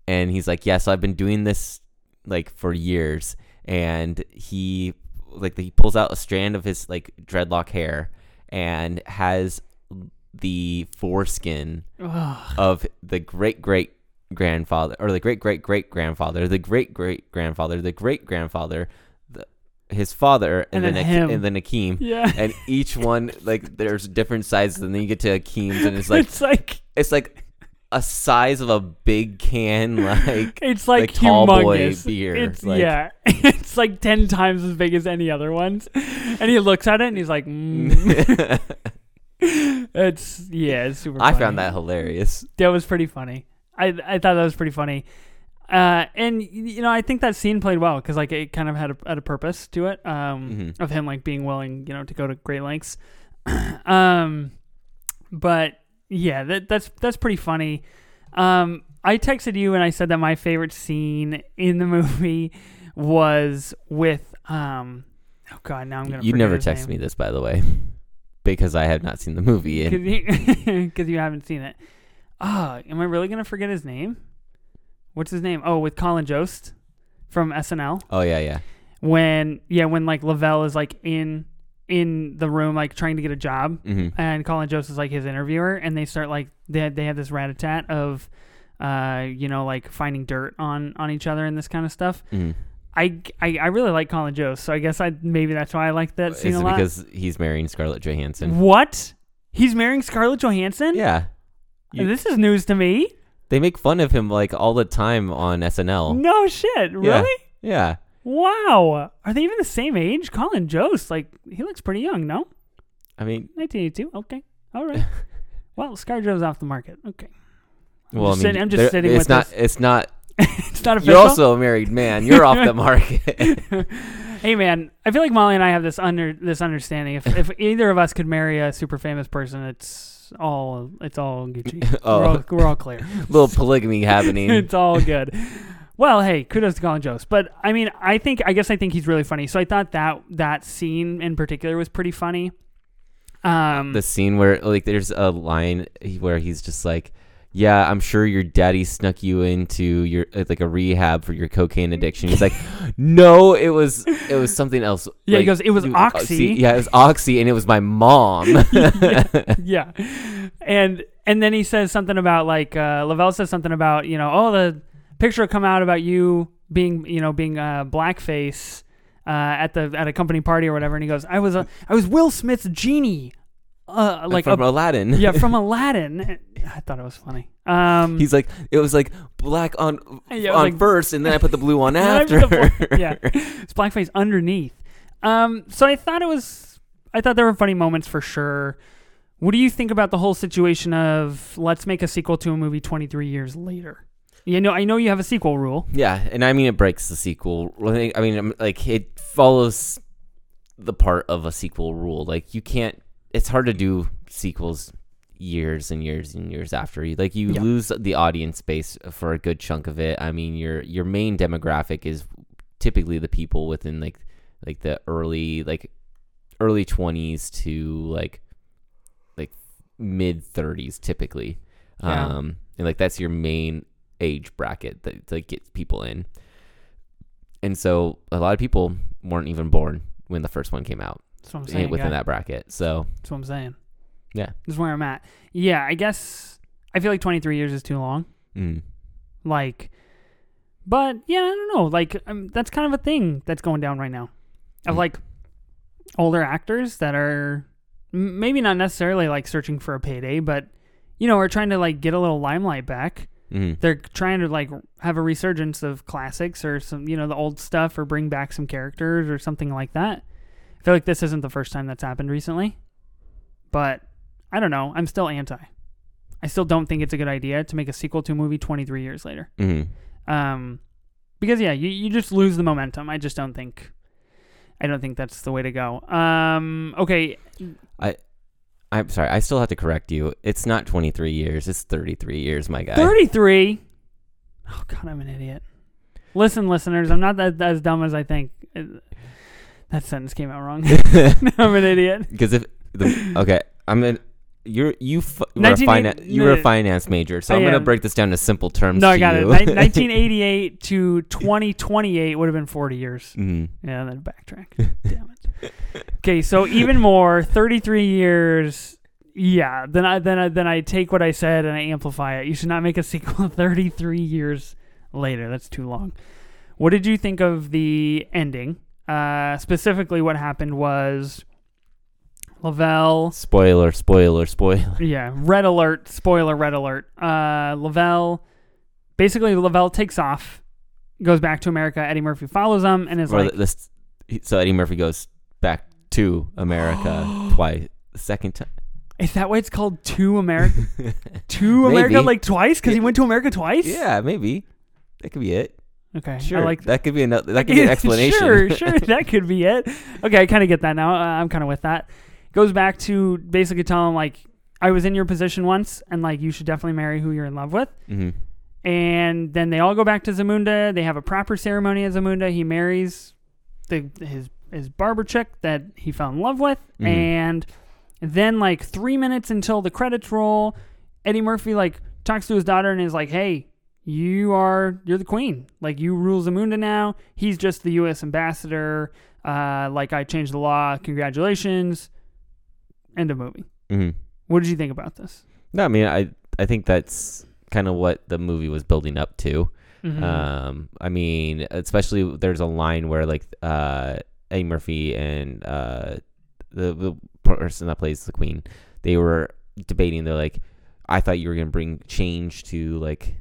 and he's like, "Yes, I've been doing this like for years." And he like he pulls out a strand of his like dreadlock hair and has the foreskin Ugh. of the great great grandfather or the great great great grandfather, the great great grandfather, the great grandfather, his father, and, And then then Ak- and then Akeem. Yeah. And each one like there's different sizes, and then you get to Akeem's, and it's like it's like it's like a size of a big can, like it's like, like tall boy beer, It's like- yeah, it's like ten times as big as any other ones. And he looks at it and he's like, mm. "It's yeah, it's super." I found that hilarious. that was pretty funny. I I thought that was pretty funny. Uh, and you know, I think that scene played well because like it kind of had a, had a purpose to it. Um, Mhm. of him like being willing, you know, to go to great lengths. um, but yeah, that that's that's pretty funny. Um, I texted you and I said that my favorite scene in the movie was with um. Oh God, now I'm gonna. You never text me this, by the way, because I have not seen the movie. Because you, you haven't seen it. Ah, am I really gonna forget his name? What's his name? Oh, with Colin Jost from SNL. oh yeah, yeah. When yeah, when like Lavelle is like in in the room like trying to get a job, hmm and Colin Jost is like his interviewer, and they start like they had, they have this rat a tat of, uh, you know, like finding dirt on on each other and this kind of stuff. hmm I, I, I really like Colin Jost, so I guess I maybe that's why I like that scene it a lot. because he's marrying Scarlett Johansson? what? He's marrying Scarlett Johansson? Yeah. You- This is news to me. They make fun of him like all the time on SNL. No shit. Oh. Yeah. Really? Yeah. Wow. Are they even the same age? Colin Jost, like he looks pretty young, no? I mean, 1982. Okay. All right. well, Scar ScarJo's off the market. Okay. I'm well, just I mean, sitting- I'm just sitting it's with not. this. It's not. it's not official. You're also a married man. You're off the market. hey man, I feel like Molly and I have this under this understanding. If if either of us could marry a super famous person, it's all it's all Gucci. Oh. We're, all, we're all clear. Little polygamy happening. it's all good. Well, hey, kudos to Colin Jost. But I mean, I think I guess I think he's really funny. So I thought that that scene in particular was pretty funny. Um, the scene where like there's a line where he's just like yeah i'm sure your daddy snuck you into your uh, like a rehab for your cocaine addiction he's like no it was it was something else Yeah, he goes, "It was you- Oxy." yeah it was oxy and it was my mom yeah, and and then he says something about like uh, Lavelle says something about you know oh the picture come out about you being you know being uh, blackface uh, at the at a company party or whatever, and he goes I was a I was Will Smith's genie, uh, like from a- aladdin yeah from Aladdin. I thought it was funny. Um, he's like it was like black on Yeah, on like- first and then i put the blue on after bla- yeah, it's blackface underneath. Um, so I thought it was. I thought there were funny moments for sure. What do you think about the whole situation of let's make a sequel to a movie 23 years later? You know, I know you have a sequel rule. Yeah, and I mean it breaks the sequel. I I mean, um, like it follows the part of a sequel rule. Like you can't. It's hard to do sequels years and years and years after like you Yeah. lose the audience base for a good chunk of it i mean your your main demographic is typically the people within like like the early like early 20s to like like mid 30s typically Yeah. um and like that's your main age bracket that like gets people in and so a lot of people weren't even born when the first one came out That's what I'm saying. within that bracket so That's what I'm saying. Yeah. This is where I'm at. Yeah, I guess I feel like 23 years is too long. mm, Like, but yeah, I don't know. Like, um, that's kind of a thing that's going down right now. Of Mm. like older actors that are m- maybe not necessarily like searching for a payday, but you know, are trying to like get a little limelight back. Mhm. They're trying to like have a resurgence of classics or some, you know, the old stuff or bring back some characters or something like that. I feel like this isn't the first time that's happened recently, but I don't know. I'm still anti. I still don't think it's a good idea to make a sequel to a movie 23 years later. Mhm. Um, because yeah, you, you just lose the momentum. I just don't think, I don't think that's the way to go. Um, okay, I'm sorry. I still have to correct you. It's not 23 years. It's 33 years, my guy. 33. Oh God, I'm an idiot. Listen, listeners, I'm not that as dumb as I think. That sentence came out wrong. I'm an idiot. Because if the, okay, I'm in. You're you f- were a 19 you were a finance major, so I I'm gonna break this down to simple terms. No, I to got it. you. Ni- 1988 to 2028 would have been 40 years. Mhm. Yeah, then backtrack. Damn it. Okay, so even more, 33 years. Yeah, then I then I then I take what I said and I amplify it. You should not make a sequel 33 years later. That's too long. What did you think of the ending? Uh, specifically, what happened was Lavelle. Spoiler, spoiler, spoiler. Yeah, red alert. Spoiler, red alert. Uh, Lavelle. Basically, Lavelle takes off, goes back to America. Eddie Murphy follows him and is Or like, this, so Eddie Murphy goes to America twice. The second time. "Is that why it's called To America? to America Maybe. like twice? Because he went to America twice? Yeah, maybe. That could be it. Okay. Sure. I like that could be another. That could be an explanation. sure, sure. That could be it. Okay, I kind of get that now. Uh, I'm kind of with that. Goes back to basically telling him like, I was in your position once, and like you should definitely marry who you're in love with. hmm and then they all go back to Zamunda. They have a proper ceremony at Zamunda. He marries the his his barber chick that he fell in love with, Mhm. and then like three minutes until the credits roll, Eddie Murphy like talks to his daughter and is like, "Hey, you are you're the queen. Like you rule Zamunda now. He's just the U.S. ambassador. Uh, like I changed the law. Congratulations." End of movie. hmm What did you think about this? No, I mean, I I think that's kind of what the movie was building up to. Mhm. Um, I mean, especially there's a line where like uh, Eddie Murphy and uh, the the person that plays the Queen, they were debating. They're like, I thought you were gonna bring change to like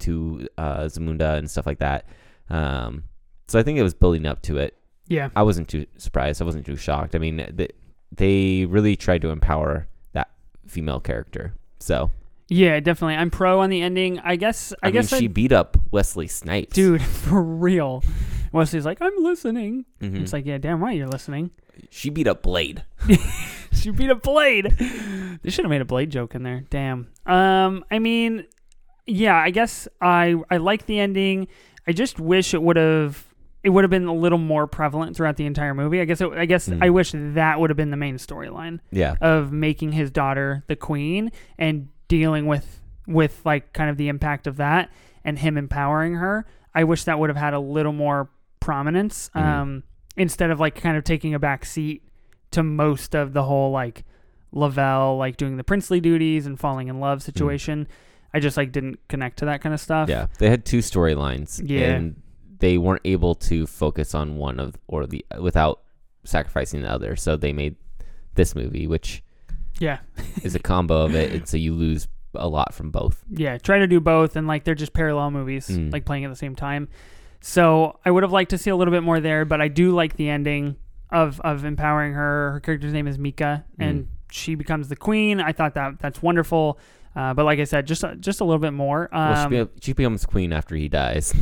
to uh, Zamunda and stuff like that. Um, so I think it was building up to it. yeah. I wasn't too surprised. I wasn't too shocked. I mean, they, they really tried to empower that female character. So Yeah, definitely. I'm pro on the ending. I guess. I, I, guess mean, she I'd- beat up Wesley Snipes, dude, for real. Wesley's like, I'm listening. Mhm. It's like, yeah, damn right, you're listening. She beat up Blade. she beat up blade. They should have made a blade joke in there. Damn. Um, I mean, yeah, I guess I I like the ending. I just wish it would have it would have been a little more prevalent throughout the entire movie. I guess it, I guess Mm. I wish that would have been the main storyline Yeah. of making his daughter the queen and dealing with with like kind of the impact of that and him empowering her. I wish that would have had a little more prominence Mhm. um, instead of like kind of taking a back seat to most of the whole like Lavelle like doing the princely duties and falling in love situation. I just like didn't connect to that kind of stuff. Yeah. They had two storylines. Yeah. And they weren't able to focus on one of or the without sacrificing the other. So they made this movie, which Yeah. is a combo of it, and so you lose a lot from both. Yeah, try to do both, and like they're just parallel movies, Mm. like playing at the same time. So I would have liked to see a little bit more there, but I do like the ending of of empowering her. Her character's name is Meeka, and she becomes the queen. I thought that that's wonderful. Uh, but like I said, just a- just a little bit more. Um, well, she, be- she becomes queen after he dies.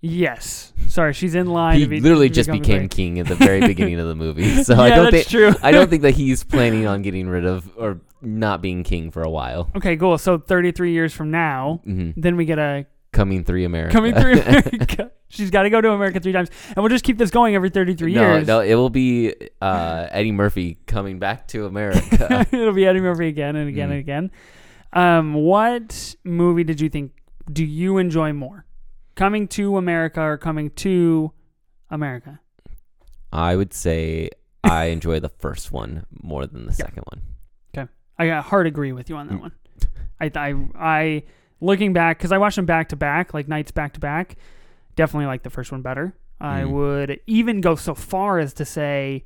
Yes. Sorry, she's in line. he be- literally just became king at the very beginning of the movie. So I don't that's think true. I don't think that he's planning on getting rid of or not being king for a while. Okay, cool. So 33 years from now, hmm then we get a Coming three America. coming through America. She's got to go to America three times, and we'll just keep this going every 33 no, years. no, it will be uh, Eddie Murphy coming back to America. It'll be Eddie Murphy again and again Mm. and again. Um, what movie did you think? Do you enjoy more, Coming to America or Coming to America? I would say I enjoy the first one more than the second one. Okay, I hard agree with you on that Mm. one. I, I, I, looking back because I watched them back to back, like nights back to back. Definitely like the first one better. I Mm. would even go so far as to say,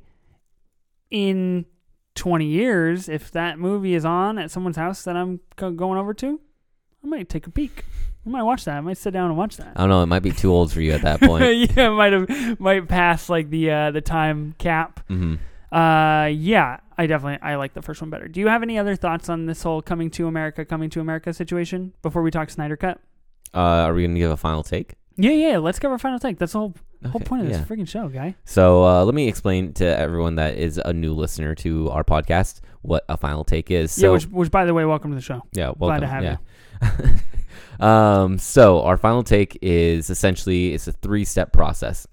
in 20 years, if that movie is on at someone's house that I'm going over to, I might take a peek. I might watch that. I might sit down and watch that. I don't know. It might be too old for you at that point. yeah, might have might pass like the uh, the time cap. hmm Uh, yeah, I definitely I like the first one better. Do you have any other thoughts on this whole coming to America, coming to America situation before we talk Snyder Cut? Uh, are we gonna give a final take? Yeah, yeah. Let's give our final take. That's the whole whole point of this freaking show, guy. So uh, let me explain to everyone that is a new listener to our podcast what a final take is. So yeah, which, which by the way, welcome to the show. Yeah, Glad to have yeah. um, so our final take is essentially it's a three-step process.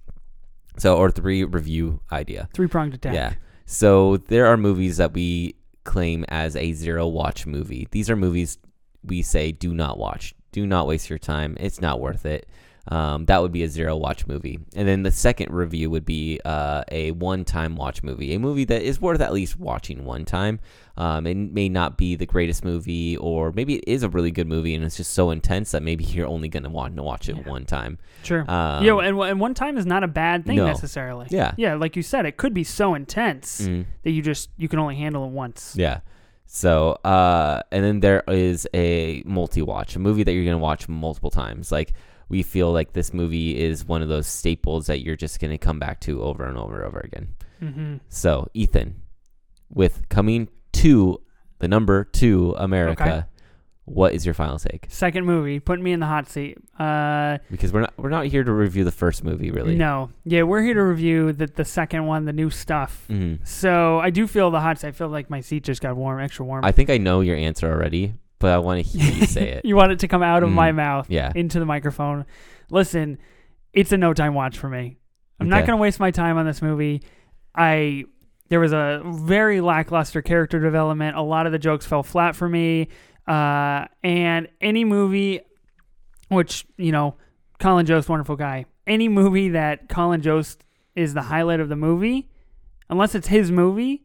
So or three review idea. Three pronged attack. Yeah. So there are movies that we claim as a zero watch movie. These are movies we say do not watch. Do not waste your time. It's not worth it. Um, that would be a zero watch movie. And then the second review would be uh, a one time watch movie, a movie that is worth at least watching one time. Um, it may not be the greatest movie, or maybe it is a really good movie and it's just so intense that maybe you're only going to want to watch it one time. Sure. Um, yeah, and, and one time is not a bad thing no. necessarily. Yeah. Yeah, like you said, it could be so intense Mhm. that you just you can only handle it once. Yeah. So, uh, and then there is a multi-watch, a movie that you're gonna watch multiple times. Like we feel like this movie is one of those staples that you're just gonna come back to over and over and over again. Mm-hmm. So, Ethan, with coming to the number two America, Okay. what is your final take? Second movie, putting me in the hot seat. Uh, Because we're not we're not here to review the first movie, really. no, yeah, we're here to review the the second one, the new stuff. hmm So I do feel the hot seat. I feel like my seat just got warm, extra warm. I think I know your answer already, but I want to hear you say it. you want it to come out of my Mm, mouth yeah. into the microphone. Listen, it's a no time watch for me. I'm not going to waste my time on this movie. I there was a very lackluster character development. A lot of the jokes fell flat for me. Uh, and any movie, which you know, Colin Jost, wonderful guy. Any movie that Colin Jost is the highlight of the movie, unless it's his movie,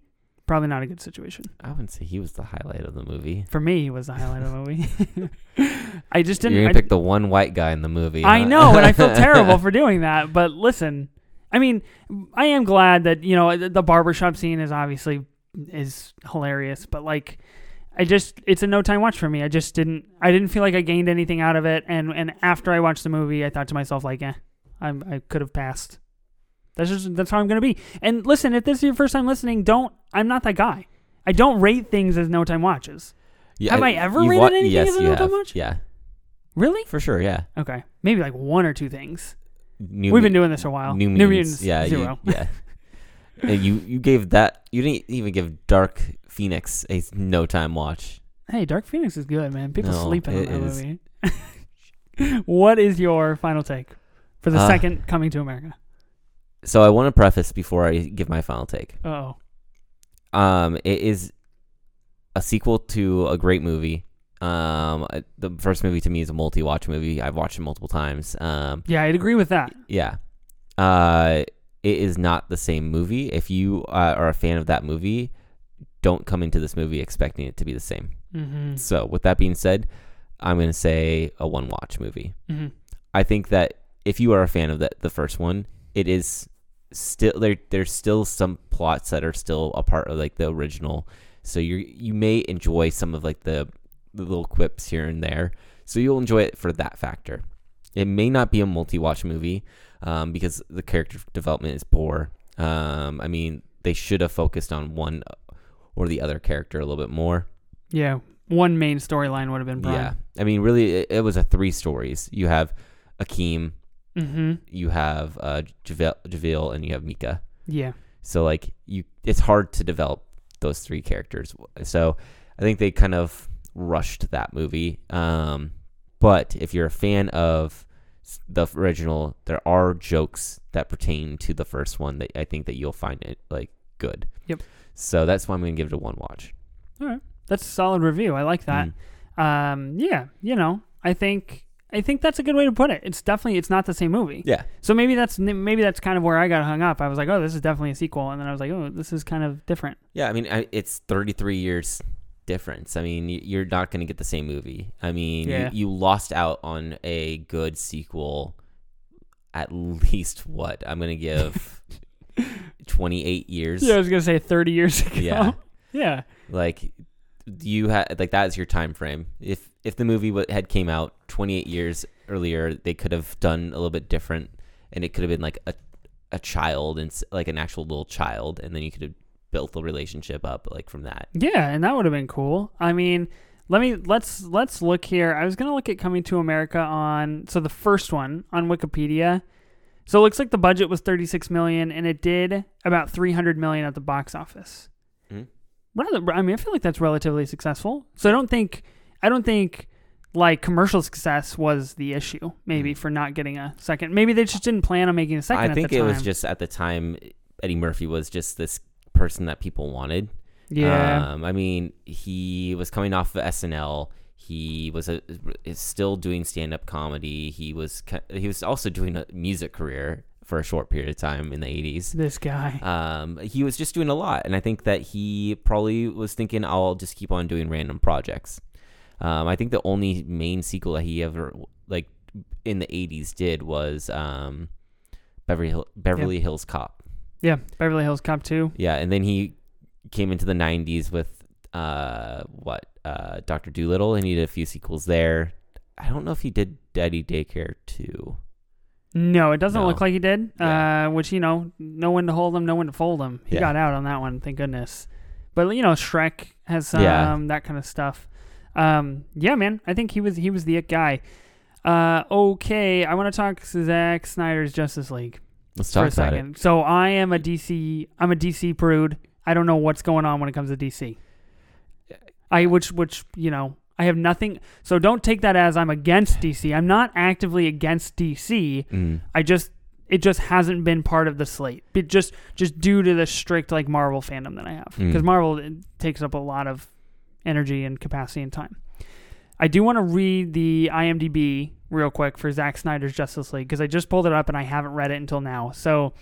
probably not a good situation. I wouldn't say he was the highlight of the movie. For me, he was the highlight of the movie. I just didn't. You're gonna I- pick the one white guy in the movie. I huh? know, and I feel terrible for doing that. But listen, I mean, I am glad that you know the the barbershop scene is obviously is hilarious, but like, I just it's a no time watch for me. I just didn't I didn't feel like I gained anything out of it, and and after I watched the movie, I thought to myself like, eh, I'm, I could have passed. That's just that's how I'm gonna be. And listen, if this is your first time listening, don't I'm not that guy. I don't rate things as no time watches. Yeah, Have I ever rated wa- anything yes, as a you no time watch? Yeah, Really? for sure. Yeah. Okay, maybe like one or two things. New We've Mu- been doing this a while. New New Mutants. Yeah. you- zero. yeah. and you you gave that you didn't even give Dark Phoenix a no time watch. Hey, Dark Phoenix is good, man. People No, sleeping on it that is. movie. what is your final take for the Uh, second Coming to America? So I want to preface before I give my final take. Oh, Um, it is a sequel to a great movie. Um, the first movie to me is a multi-watch movie. I've watched it multiple times. Um, yeah, I'd agree with that. yeah. Uh, it is not the same movie. If you uh, are a fan of that movie, don't come into this movie expecting it to be the same. Mm-hmm. So, with that being said, I'm going to say a one watch movie. Mm-hmm. I think that if you are a fan of that the first one, it is still there there's still some plots that are still a part of like the original. So you you may enjoy some of like the, the little quips here and there. So you'll enjoy it for that factor. It may not be a multi-watch movie um, because the character development is poor. Um, I mean, they should have focused on one or the other character a little bit more. Yeah, one main storyline would have been prime. Yeah, I mean, really, it, it was a three stories. You have Akeem, Mm-hmm. you have uh, Javale, Javale and you have Meeka. Yeah. So like you, it's hard to develop those three characters. So I think they kind of rushed that movie. Um, but if you're a fan of the original, there are jokes that pertain to the first one that I think that you'll find it like good. Yep. So that's why I'm gonna give it a one watch. All right. That's a solid review. I like that. Mm. Um, yeah, you know, I think I think that's a good way to put it. It's definitely it's not the same movie. Yeah. So maybe that's maybe that's kind of where I got hung up. I was like, oh, this is definitely a sequel, and then I was like, oh, this is kind of different. Yeah, I mean, I, it's 33 years difference. I mean, you're not going to get the same movie. I mean, Yeah. you, you lost out on a good sequel. At least what I'm going to give 28 years. Yeah, I was gonna say thirty years ago. Yeah. yeah. Like you had like that's your time frame. If if the movie had came out 28 years earlier, they could have done a little bit different, and it could have been like a a child and like an actual little child, and then you could have built the relationship up like from that. Yeah, and that would have been cool. I mean, let me let's let's look here. I was gonna look at Coming to America on so the first one on Wikipedia. So it looks like the budget was 36 million, and it did about 300 million at the box office. Mhm. Rather, I mean, I feel like that's relatively successful. So I don't think I don't think like commercial success was the issue. Maybe for not getting a second. Maybe they just didn't plan on making a second. I think the it was just at the time Eddie Murphy was just this person that people wanted. yeah. Um, I mean, he was coming off of SNL. He was a, is still doing stand up comedy. He was he was also doing a music career for a short period of time in the 80s. this guy. Um, he was just doing a lot, and I think that he probably was thinking, "I'll just keep on doing random projects." Um, I think the only main sequel that he ever like in the '80s did was um, Beverly Hill- Beverly Hills Cop. yeah, Beverly Hills Cop 2. Yeah, and then he came into the '90s with uh, what uh, Doctor Dolittle, and he did a few sequels there. I don't know if he did Daddy Daycare too. No, it doesn't No. look like he did. Yeah. Uh, which you know, know when to hold him, know when to fold him. He Yeah. got out on that one, thank goodness. But you know, Shrek has some Yeah. that kind of stuff. Um, yeah, man, I think he was he was the it guy. Uh, okay, I want to talk Zack Snyder's Justice League Let's for talk a about it. second. So I am a DC. I'm a DC prude. I don't know what's going on when it comes to DC. I which which you know I have nothing. So don't take that as I'm against DC. I'm not actively against DC. Mm. I just it just hasn't been part of the slate. It just just due to the strict like Marvel fandom that I have Mm. because Marvel it takes up a lot of energy and capacity and time. I do want to read the IMDb real quick for Zack Snyder's Justice League because I just pulled it up and I haven't read it until now. So,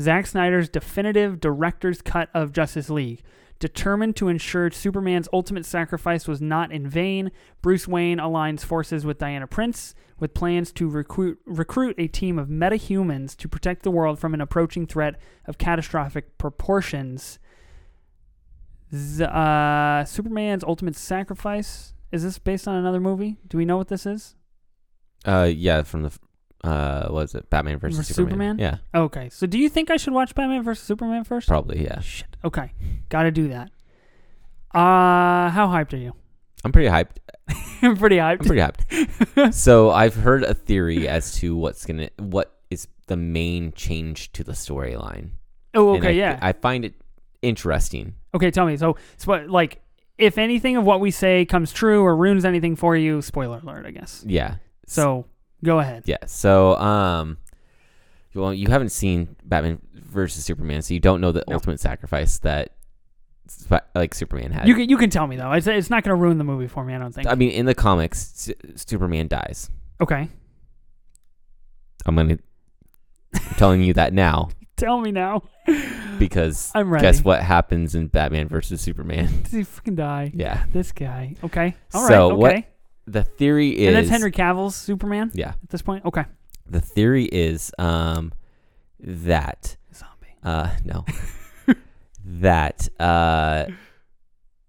Zack Snyder's definitive director's cut of Justice League. Determined to ensure Superman's ultimate sacrifice was not in vain, Bruce Wayne aligns forces with Diana Prince with plans to recruit recruit a team of metahumans to protect the world from an approaching threat of catastrophic proportions. Uh, Superman's ultimate sacrifice. Is this based on another movie? Do we know what this is? Uh, yeah, from the uh, what was it Batman versus Versus Superman? Superman? Yeah, Okay, so do you think I should watch Batman vs Superman first? probably. Yeah, Shit. Okay, got to do that. Uh, how hyped are you? I'm pretty hyped. I'm pretty hyped. I'm pretty hyped. so I've heard a theory as to what's gonna what is the main change to the storyline. oh, okay, I, yeah. I find it interesting. okay, tell me. So, so what, like, if anything of what we say comes true or ruins anything for you, spoiler alert, I guess. Yeah. So, go ahead. Yeah. So um, well, you haven't seen Batman versus Superman, so you don't know the No. ultimate sacrifice that like Superman had. You can you can tell me though. It's it's not going to ruin the movie for me. I don't think. I mean, in the comics, S- Superman dies. okay, I'm gonna. I'm telling you that now tell me now. because I'm ready. guess what happens in Batman versus Superman? Does he freaking die? Yeah. This guy. Okay. All right. So okay. what- The theory is and that's Henry Cavill's Superman Yeah. at this point. Okay. The theory is um that Zombie. uh no that uh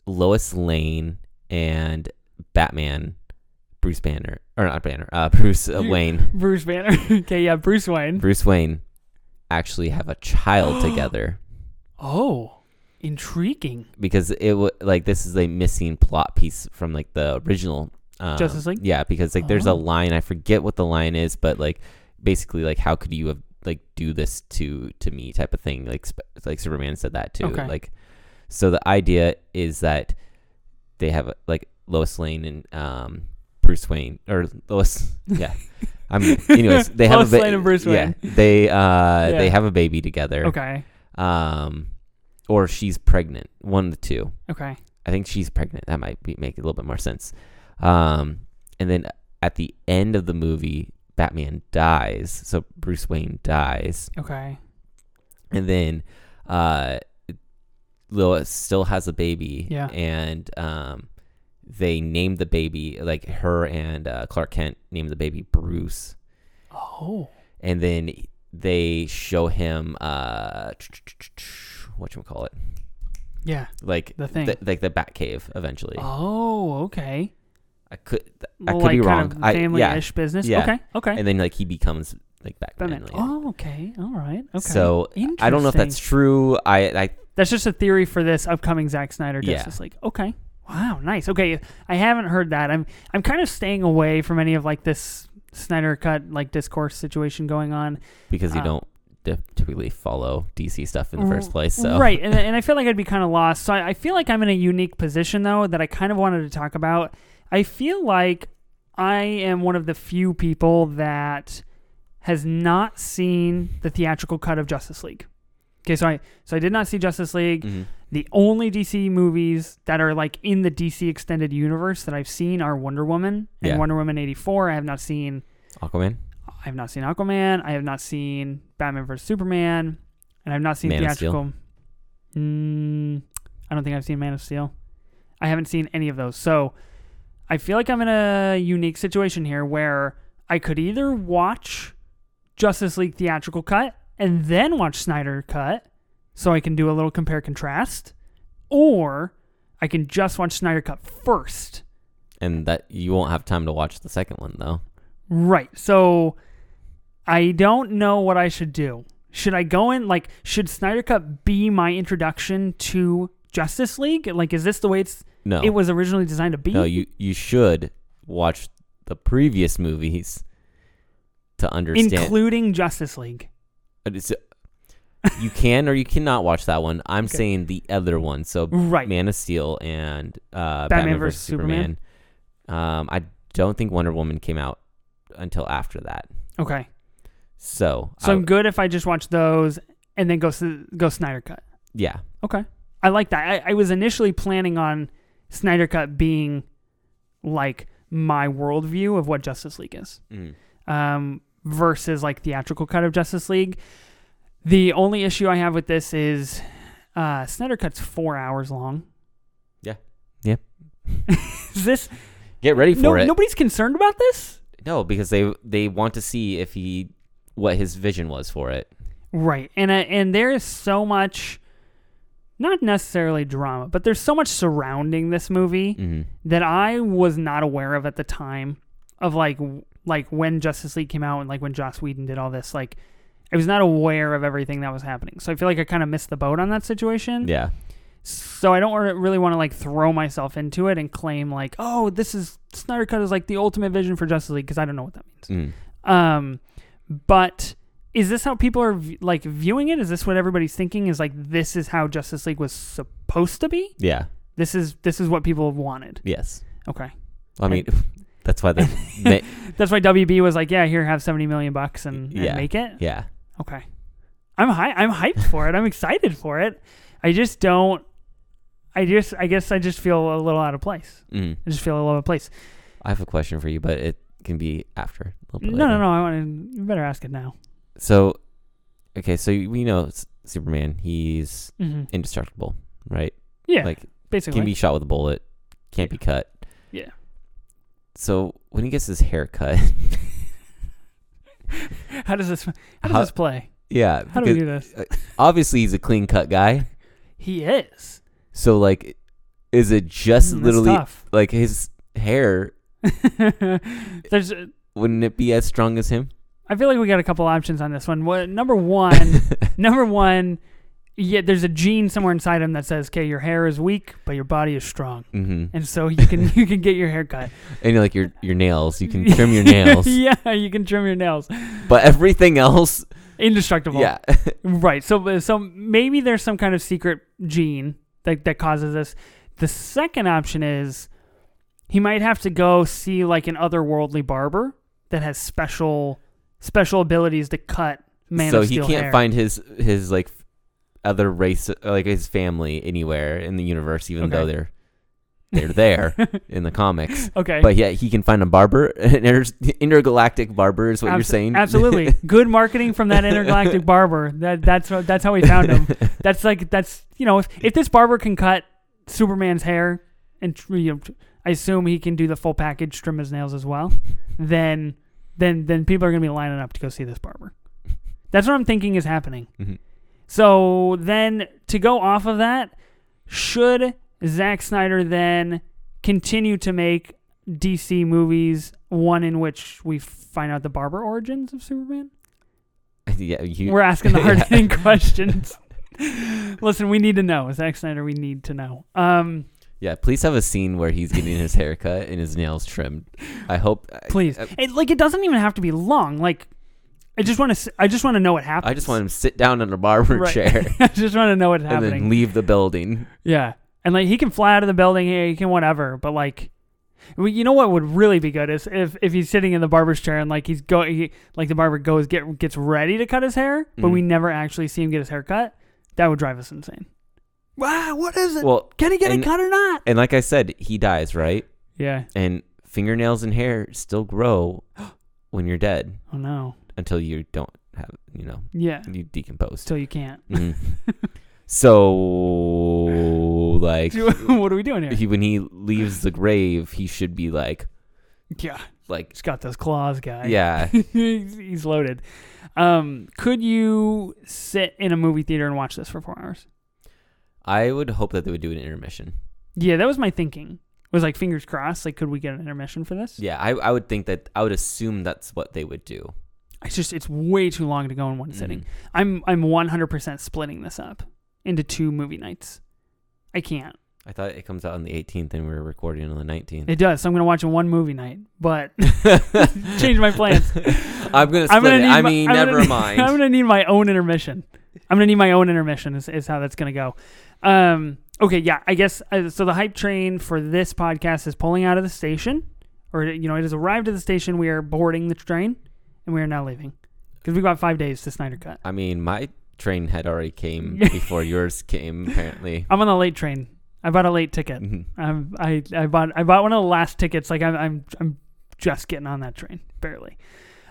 Lois Lane and Batman Bruce Banner or not Banner uh Bruce uh, Wayne Bruce Banner. okay. Yeah. Bruce Wayne. Bruce Wayne actually have a child together Oh, intriguing. because it would like this is a missing plot piece from like the original um, Justice League? Yeah, because like there's Oh. a line I forget what the line is, but like basically like how could you have like do this to to me type of thing like sp- like Superman said that too Okay. like so the idea is that they have like Lois Lane and um Bruce Wayne or Lois yeah I mean anyways they have Lois a ba- Lane and Bruce yeah they uh Yeah. they have a baby together Okay. um or she's pregnant one of the two Okay. I think she's pregnant. That might be make a little bit more sense. Um, and then at the end of the movie, Batman dies. So Bruce Wayne dies, Okay. and then uh, Lois still has a baby. Yeah. And um, they named the baby like her and uh, Clark Kent named the baby Bruce, Oh. and then they show him uh, what you call it, Yeah. like The thing. like the Batcave eventually. Oh. Okay. I could I could be wrong. Kind of family-ish yeah. business. Yeah. Okay. Okay. and then like he becomes like Batman. Batman. later. Oh, okay. All right. Okay. So I don't know if that's true. I I That's just a theory for this upcoming Zack Snyder Yeah. Justice League. Okay. Wow, nice. Okay, I haven't heard that. I'm I'm kind of staying away from any of like this Snyder cut like discourse situation going on. because you Uh, don't typically follow DC stuff in the first place. So Right, and, and I feel like I'd be kind of lost. So I, I feel like I'm in a unique position though that I kind of wanted to talk about. I feel like I am one of the few people that has not seen the theatrical cut of Justice League. Okay, so I so I did not see Justice League. Mhm. The only DC movies that are like in the DC extended universe that I've seen are Wonder Woman and Yeah. Wonder Woman 84. I have not seen Aquaman, I have not seen Aquaman. I have not seen Batman vs Superman, and I have not seen Man of Steel. theatrical. Mm, I don't think I've seen Man of Steel. I haven't seen any of those. So I feel like I'm in a unique situation here where I could either watch Justice League theatrical cut and then watch Snyder cut, so I can do a little compare contrast, or I can just watch Snyder cut first and that you won't have time to watch the second one though. Right. So I don't know what I should do. Should I go in like should Snyder Cut be my introduction to Justice League? Like is this the way it's No, it was originally designed to be? no. You you should watch the previous movies to understand. including Justice League. It's, you can or you cannot watch that one. I'm saying the other one. So Right. Man of Steel and uh, Batman Batman, versus vs Superman. Um, I don't think Wonder Woman came out until after that. Okay. So, So I- I'm good if I just watch those and then go s- go Snyder Cut. yeah, Okay. I like that. I, I was initially planning on Snyder Cut being like my worldview of what Justice League is. Mhm. um, versus like theatrical cut of Justice League. The only issue I have with this is uh, Snyder Cut's four hours long. Yeah. Yeah. is this get ready for no? it. Nobody's concerned about this, No, because they they want to see if he what his vision was for it. right? And uh, and there is so much, not necessarily drama, but there's so much surrounding this movie hmm that I was not aware of at the time of like like when Justice League came out and like when Joss Whedon did all this like I was not aware of everything that was happening. So I feel like I kind of missed the boat on that situation. Yeah. So I don't really want to like throw myself into it and claim like, "Oh, this is Snyder Cut is like the ultimate vision for Justice League" because I don't know what that means. Mm. Um but is this how people are like viewing it? Is this what everybody's thinking is like this is how Justice League was supposed to be? Yeah. This is this is what people wanted. Yes. Okay. I mean, that's why they. That's why WB was like, "Yeah, here, have seventy million bucks and, and Yeah. make it." yeah. Okay, I'm hy- I'm hyped for it. I'm excited for it. I just don't. I just, I guess, I just feel a little out of place. Mm. I just feel a little out of place. I have a question for you, but it can be after. A little bit No, no, no. I want to. You better ask it now. So, okay, so we know Superman. He's hmm indestructible, right? Yeah, Like basically. can be shot with a bullet, can't be cut. Yeah. So when he gets his hair cut, how does this? How does How- this play? yeah, How do we do this? obviously he's a clean cut guy. He is. So like, is it just Mm, literally tough. like his hair? There's. Wouldn't it be as strong as him? I feel like we got a couple options on this one. What number one? number one, yeah, there's a gene somewhere inside him that says, "Okay, your hair is weak, but your body is strong," hmm and so you can you can get your hair cut. And like your your nails, you can trim your nails, yeah, you can trim your nails. but everything else, Indestructible. yeah. Right. So so maybe there's some kind of secret gene that that causes this. The second option is he might have to go see like an otherworldly barber that has special special abilities to cut man so he can't hair. find his his like other race, like his family anywhere in the universe, even Okay. though they're they're there in the comics. Okay. But yeah, he can find a barber, an inter- intergalactic barber is what you're saying. Absolutely. Good marketing from that intergalactic barber. That that's that's how we found him. That's like that's you know if, if this barber can cut Superman's hair and you know, I assume he can do the full package, trim his nails as well. Then then then people are gonna be lining up to go see this barber. That's what I'm thinking is happening. Mhm. So then to go off of that, should Zack Snyder then continue to make DC movies, one in which we find out the barber origins of Superman? yeah, you, We're asking the hard hitting questions. Listen, we need to know. Zack Snyder, we need to know. Um, yeah. Please have a scene where he's getting his haircut and his nails trimmed. I hope. please. I, It, like it doesn't even have to be long. Like I just want to I just want to know what happens. I just want him to sit down in a barber Right. chair I just want to know what's and happening. then leave the building. Yeah, and like he can fly out of the building, he can whatever. But like, you know what would really be good is if if he's sitting in the barber's chair and like he's going, he, like the barber goes get gets ready to cut his hair, but we Mhm. never actually see him get his hair cut. That would drive us insane. Wow, what is it? Well, can he get and- it cut or not? and like I said, he dies, right? Yeah. And fingernails and hair still grow when you're dead Oh no. until you don't have, you know, Yeah. you decompose. Still, you can't. Mhm. so, like, what are we doing here? he, when he leaves the grave, he should be like, Yeah, like, he's got those claws, guy. yeah. he's, he's loaded. Um, could you sit in a movie theater and watch this for four hours? I would hope that they would do an intermission. Yeah, that was my thinking. It Was like fingers crossed. Like, could we get an intermission for this? Yeah, I, I would think that I would assume that's what they would do. It's just it's way too long to go in one sitting. Mhm. I'm I'm 100% splitting this up into two movie nights. I can't. I thought it comes out on the 18th and we were recording on the 19th. It does. So I'm gonna watch in one movie night, but change my plans. I'm gonna split I'm gonna it. I my- mean, I'm never gonna- mind. I'm gonna need my own intermission. I'm gonna need my own intermission. Is, is how that's gonna go. Um. Okay. Yeah. I guess. Uh, so the hype train for this podcast is pulling out of the station, or you know, it has arrived at the station. We are boarding the train, and we are now leaving because we've got five days to Snyder Cut. I mean, my train had already came before yours came. Apparently. I'm on the late train. I bought a late ticket. Mhm. Um, I I bought I bought one of the last tickets. Like I'm I'm I'm just getting on that train barely.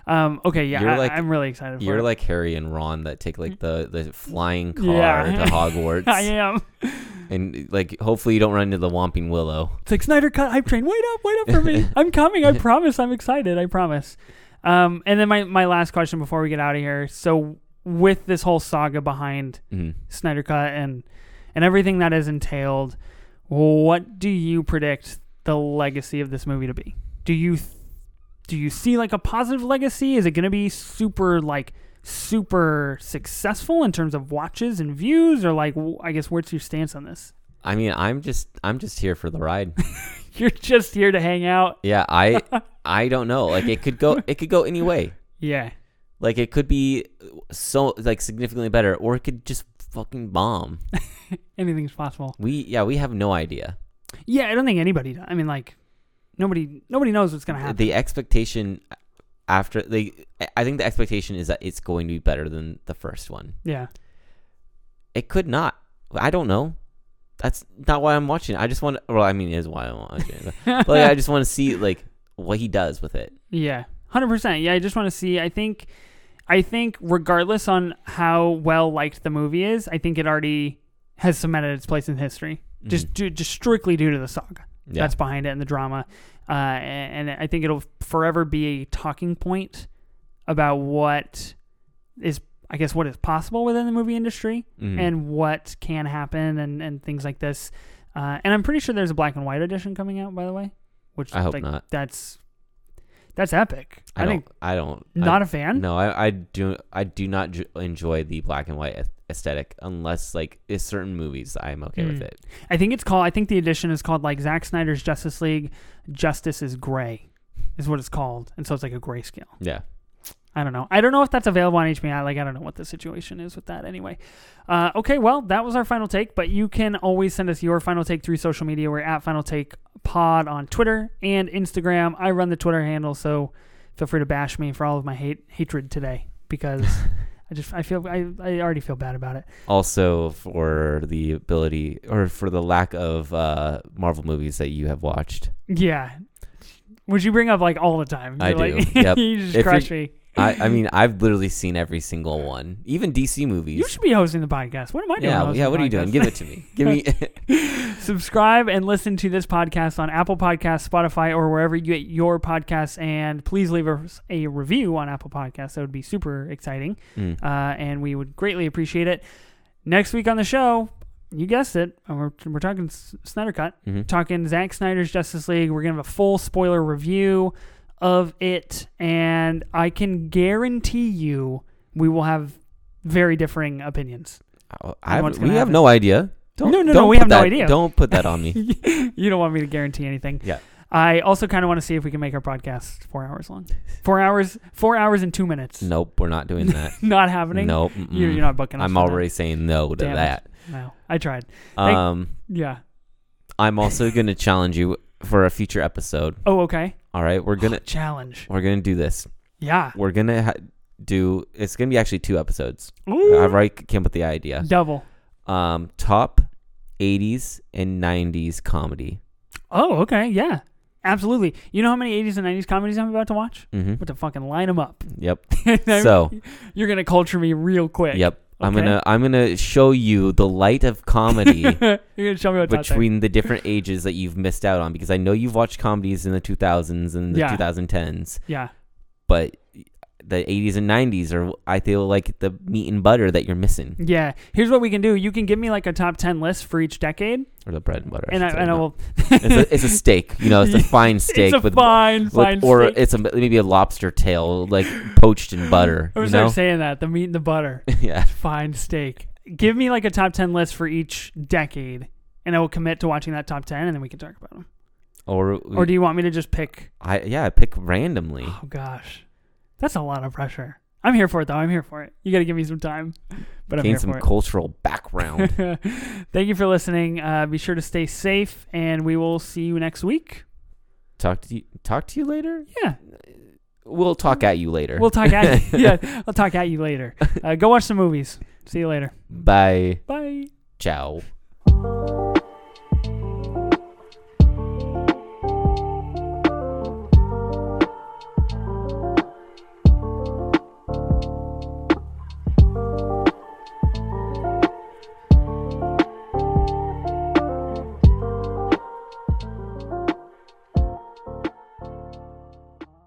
Um. Okay. Yeah. You're I, like- I'm really excited. For You're it. like Harry and Ron that take like the the flying car Yeah. to Hogwarts, I am. and like hopefully you don't run into the Whomping Willow. It's like Snyder Cut hype train. Wait up, wait up for me. I'm coming. I promise. I'm excited. I promise. Um, and then my, my last question before we get out of here. So with this whole saga behind Mhm. Snyder Cut and and everything that is entailed, what do you predict the legacy of this movie to be? Do you th- do you see like a positive legacy? Is it going to be super like super successful in terms of watches and views, or like I guess what's your stance on this? I mean, I'm just I'm just here for the ride. You're just here to hang out. yeah, I I don't know. Like it could go it could go any way. Yeah. Like it could be so like significantly better, or it could just fucking bomb. Anything's possible. We yeah we have no idea. Yeah, I don't think anybody. Does. I mean, like nobody. Nobody knows what's gonna happen. The expectation after they, I think the expectation is that it's going to be better than the first one. yeah. It could not. I don't know. That's not why I'm watching. it. I just want. To, well, I mean, it is why I'm watching. it. But, like, I just want to see like what he does with it. Yeah, hundred percent. Yeah, I just want to see. I think, I think, regardless on how well liked the movie is, I think it already has cemented its place in history. Just, ju- just strictly due to the saga Mm-hmm. Yeah. that's behind it and the drama, uh, and, and I think it'll forever be a talking point about what is, I guess, what is possible within the movie industry Mhm. and what can happen and, and things like this. Uh, and I'm pretty sure there's a black and white edition coming out, by the way. Which I hope like, not. That's That's epic. I, I, think don't. I don't. not I, a fan. No, I, I do. I do not ju- enjoy the black and white aesthetic unless like it's certain movies. I'm okay with Mm. it. I think it's called. I think the edition is called like Zack Snyder's Justice League. Justice is gray, is what it's called, and so it's like a grayscale. Yeah. I don't know. I don't know if that's available on HBO. Like, I don't know what the situation is with that anyway. Uh, okay, well, that was our final take, but you can always send us your final take through social media. We're at Final Take Pod on Twitter and Instagram. I run the Twitter handle, so feel free to bash me for all of my hate hatred today because I just I feel I, I already feel bad about it. Also, for the ability or for the lack of uh, Marvel movies that you have watched, Yeah. Which you bring up like all the time. I You're like- do. Yep. you just If crush me. I, I mean, I've literally seen every single one, even DC movies. You should be hosting the podcast. What am I doing? yeah, yeah. What are you doing? Give it to me. Give me. subscribe and listen to this podcast on Apple Podcasts, Spotify, or wherever you get your podcasts. And please leave us a review on Apple Podcasts. That would be super exciting. Mm. Uh, and we would greatly appreciate it. Next week on the show, you guessed it, we're, we're talking Snyder Cut, Mhm. talking Zack Snyder's Justice League. We're going to have a full spoiler review of it. And I can guarantee you we will have very differing opinions. I have, we have no idea. Don't, No, no, no, don't we put have no that- idea. Don't put that on me. you don't want me to guarantee anything. Yeah. I also kind of want to see if we can make our podcast four hours long. Four hours, four hours and two minutes. nope, we're not doing that. Not happening. nope. You're, you're not booking us. I'm for that. already saying no to Damn it. that. No, I tried. Thank- Um, Yeah. I'm also going to challenge you for a future episode. Oh, okay. All right, we're gonna Challenge. we're gonna do this. Yeah. We're gonna ha- do. It's gonna be actually two episodes. Ooh. I've already came up with the idea. Double. Um, top 80s and 90s comedy. Oh, okay. Yeah. Absolutely. You know how many 80s and 90s comedies I'm about to watch? Mm-hmm. But to fucking line them up. Yep. So- you're gonna culture me real quick. Yep. I'm gonna I'm gonna show you the light of comedy you're gonna show me what that's like. between the different ages that you've missed out on because I know you've watched comedies in the 2000s and the Yeah. 2010s, Yeah. but the 80s and 90s are I feel like the meat and butter that you're missing Yeah. Here's what we can do. You can give me like a top 10 list for each decade, or the bread and butter. and I, and I will. it's, a, it's a steak, you know, it's a fine steak it's a with fine, with- fine or steak. it's a maybe a lobster tail like poached in butter. I You was know, saying that the meat and the butter, yeah. fine steak. Give me like a top 10 list for each decade, and I will commit to watching that top 10, and then we can talk about them. Or Or do you want me to just pick? I yeah, pick randomly. Oh gosh, that's a lot of pressure. I'm here for it though. I'm here for it. You got to give me some time, but I'm Gain here some for it. cultural background. Thank you for listening. Uh, be sure to stay safe, and we will see you next week. talk to you talk to you later. Yeah, We'll talk at you later. we'll talk at yeah. I'll talk at you later. Uh, go watch some movies. See you later. Bye. Bye. Ciao.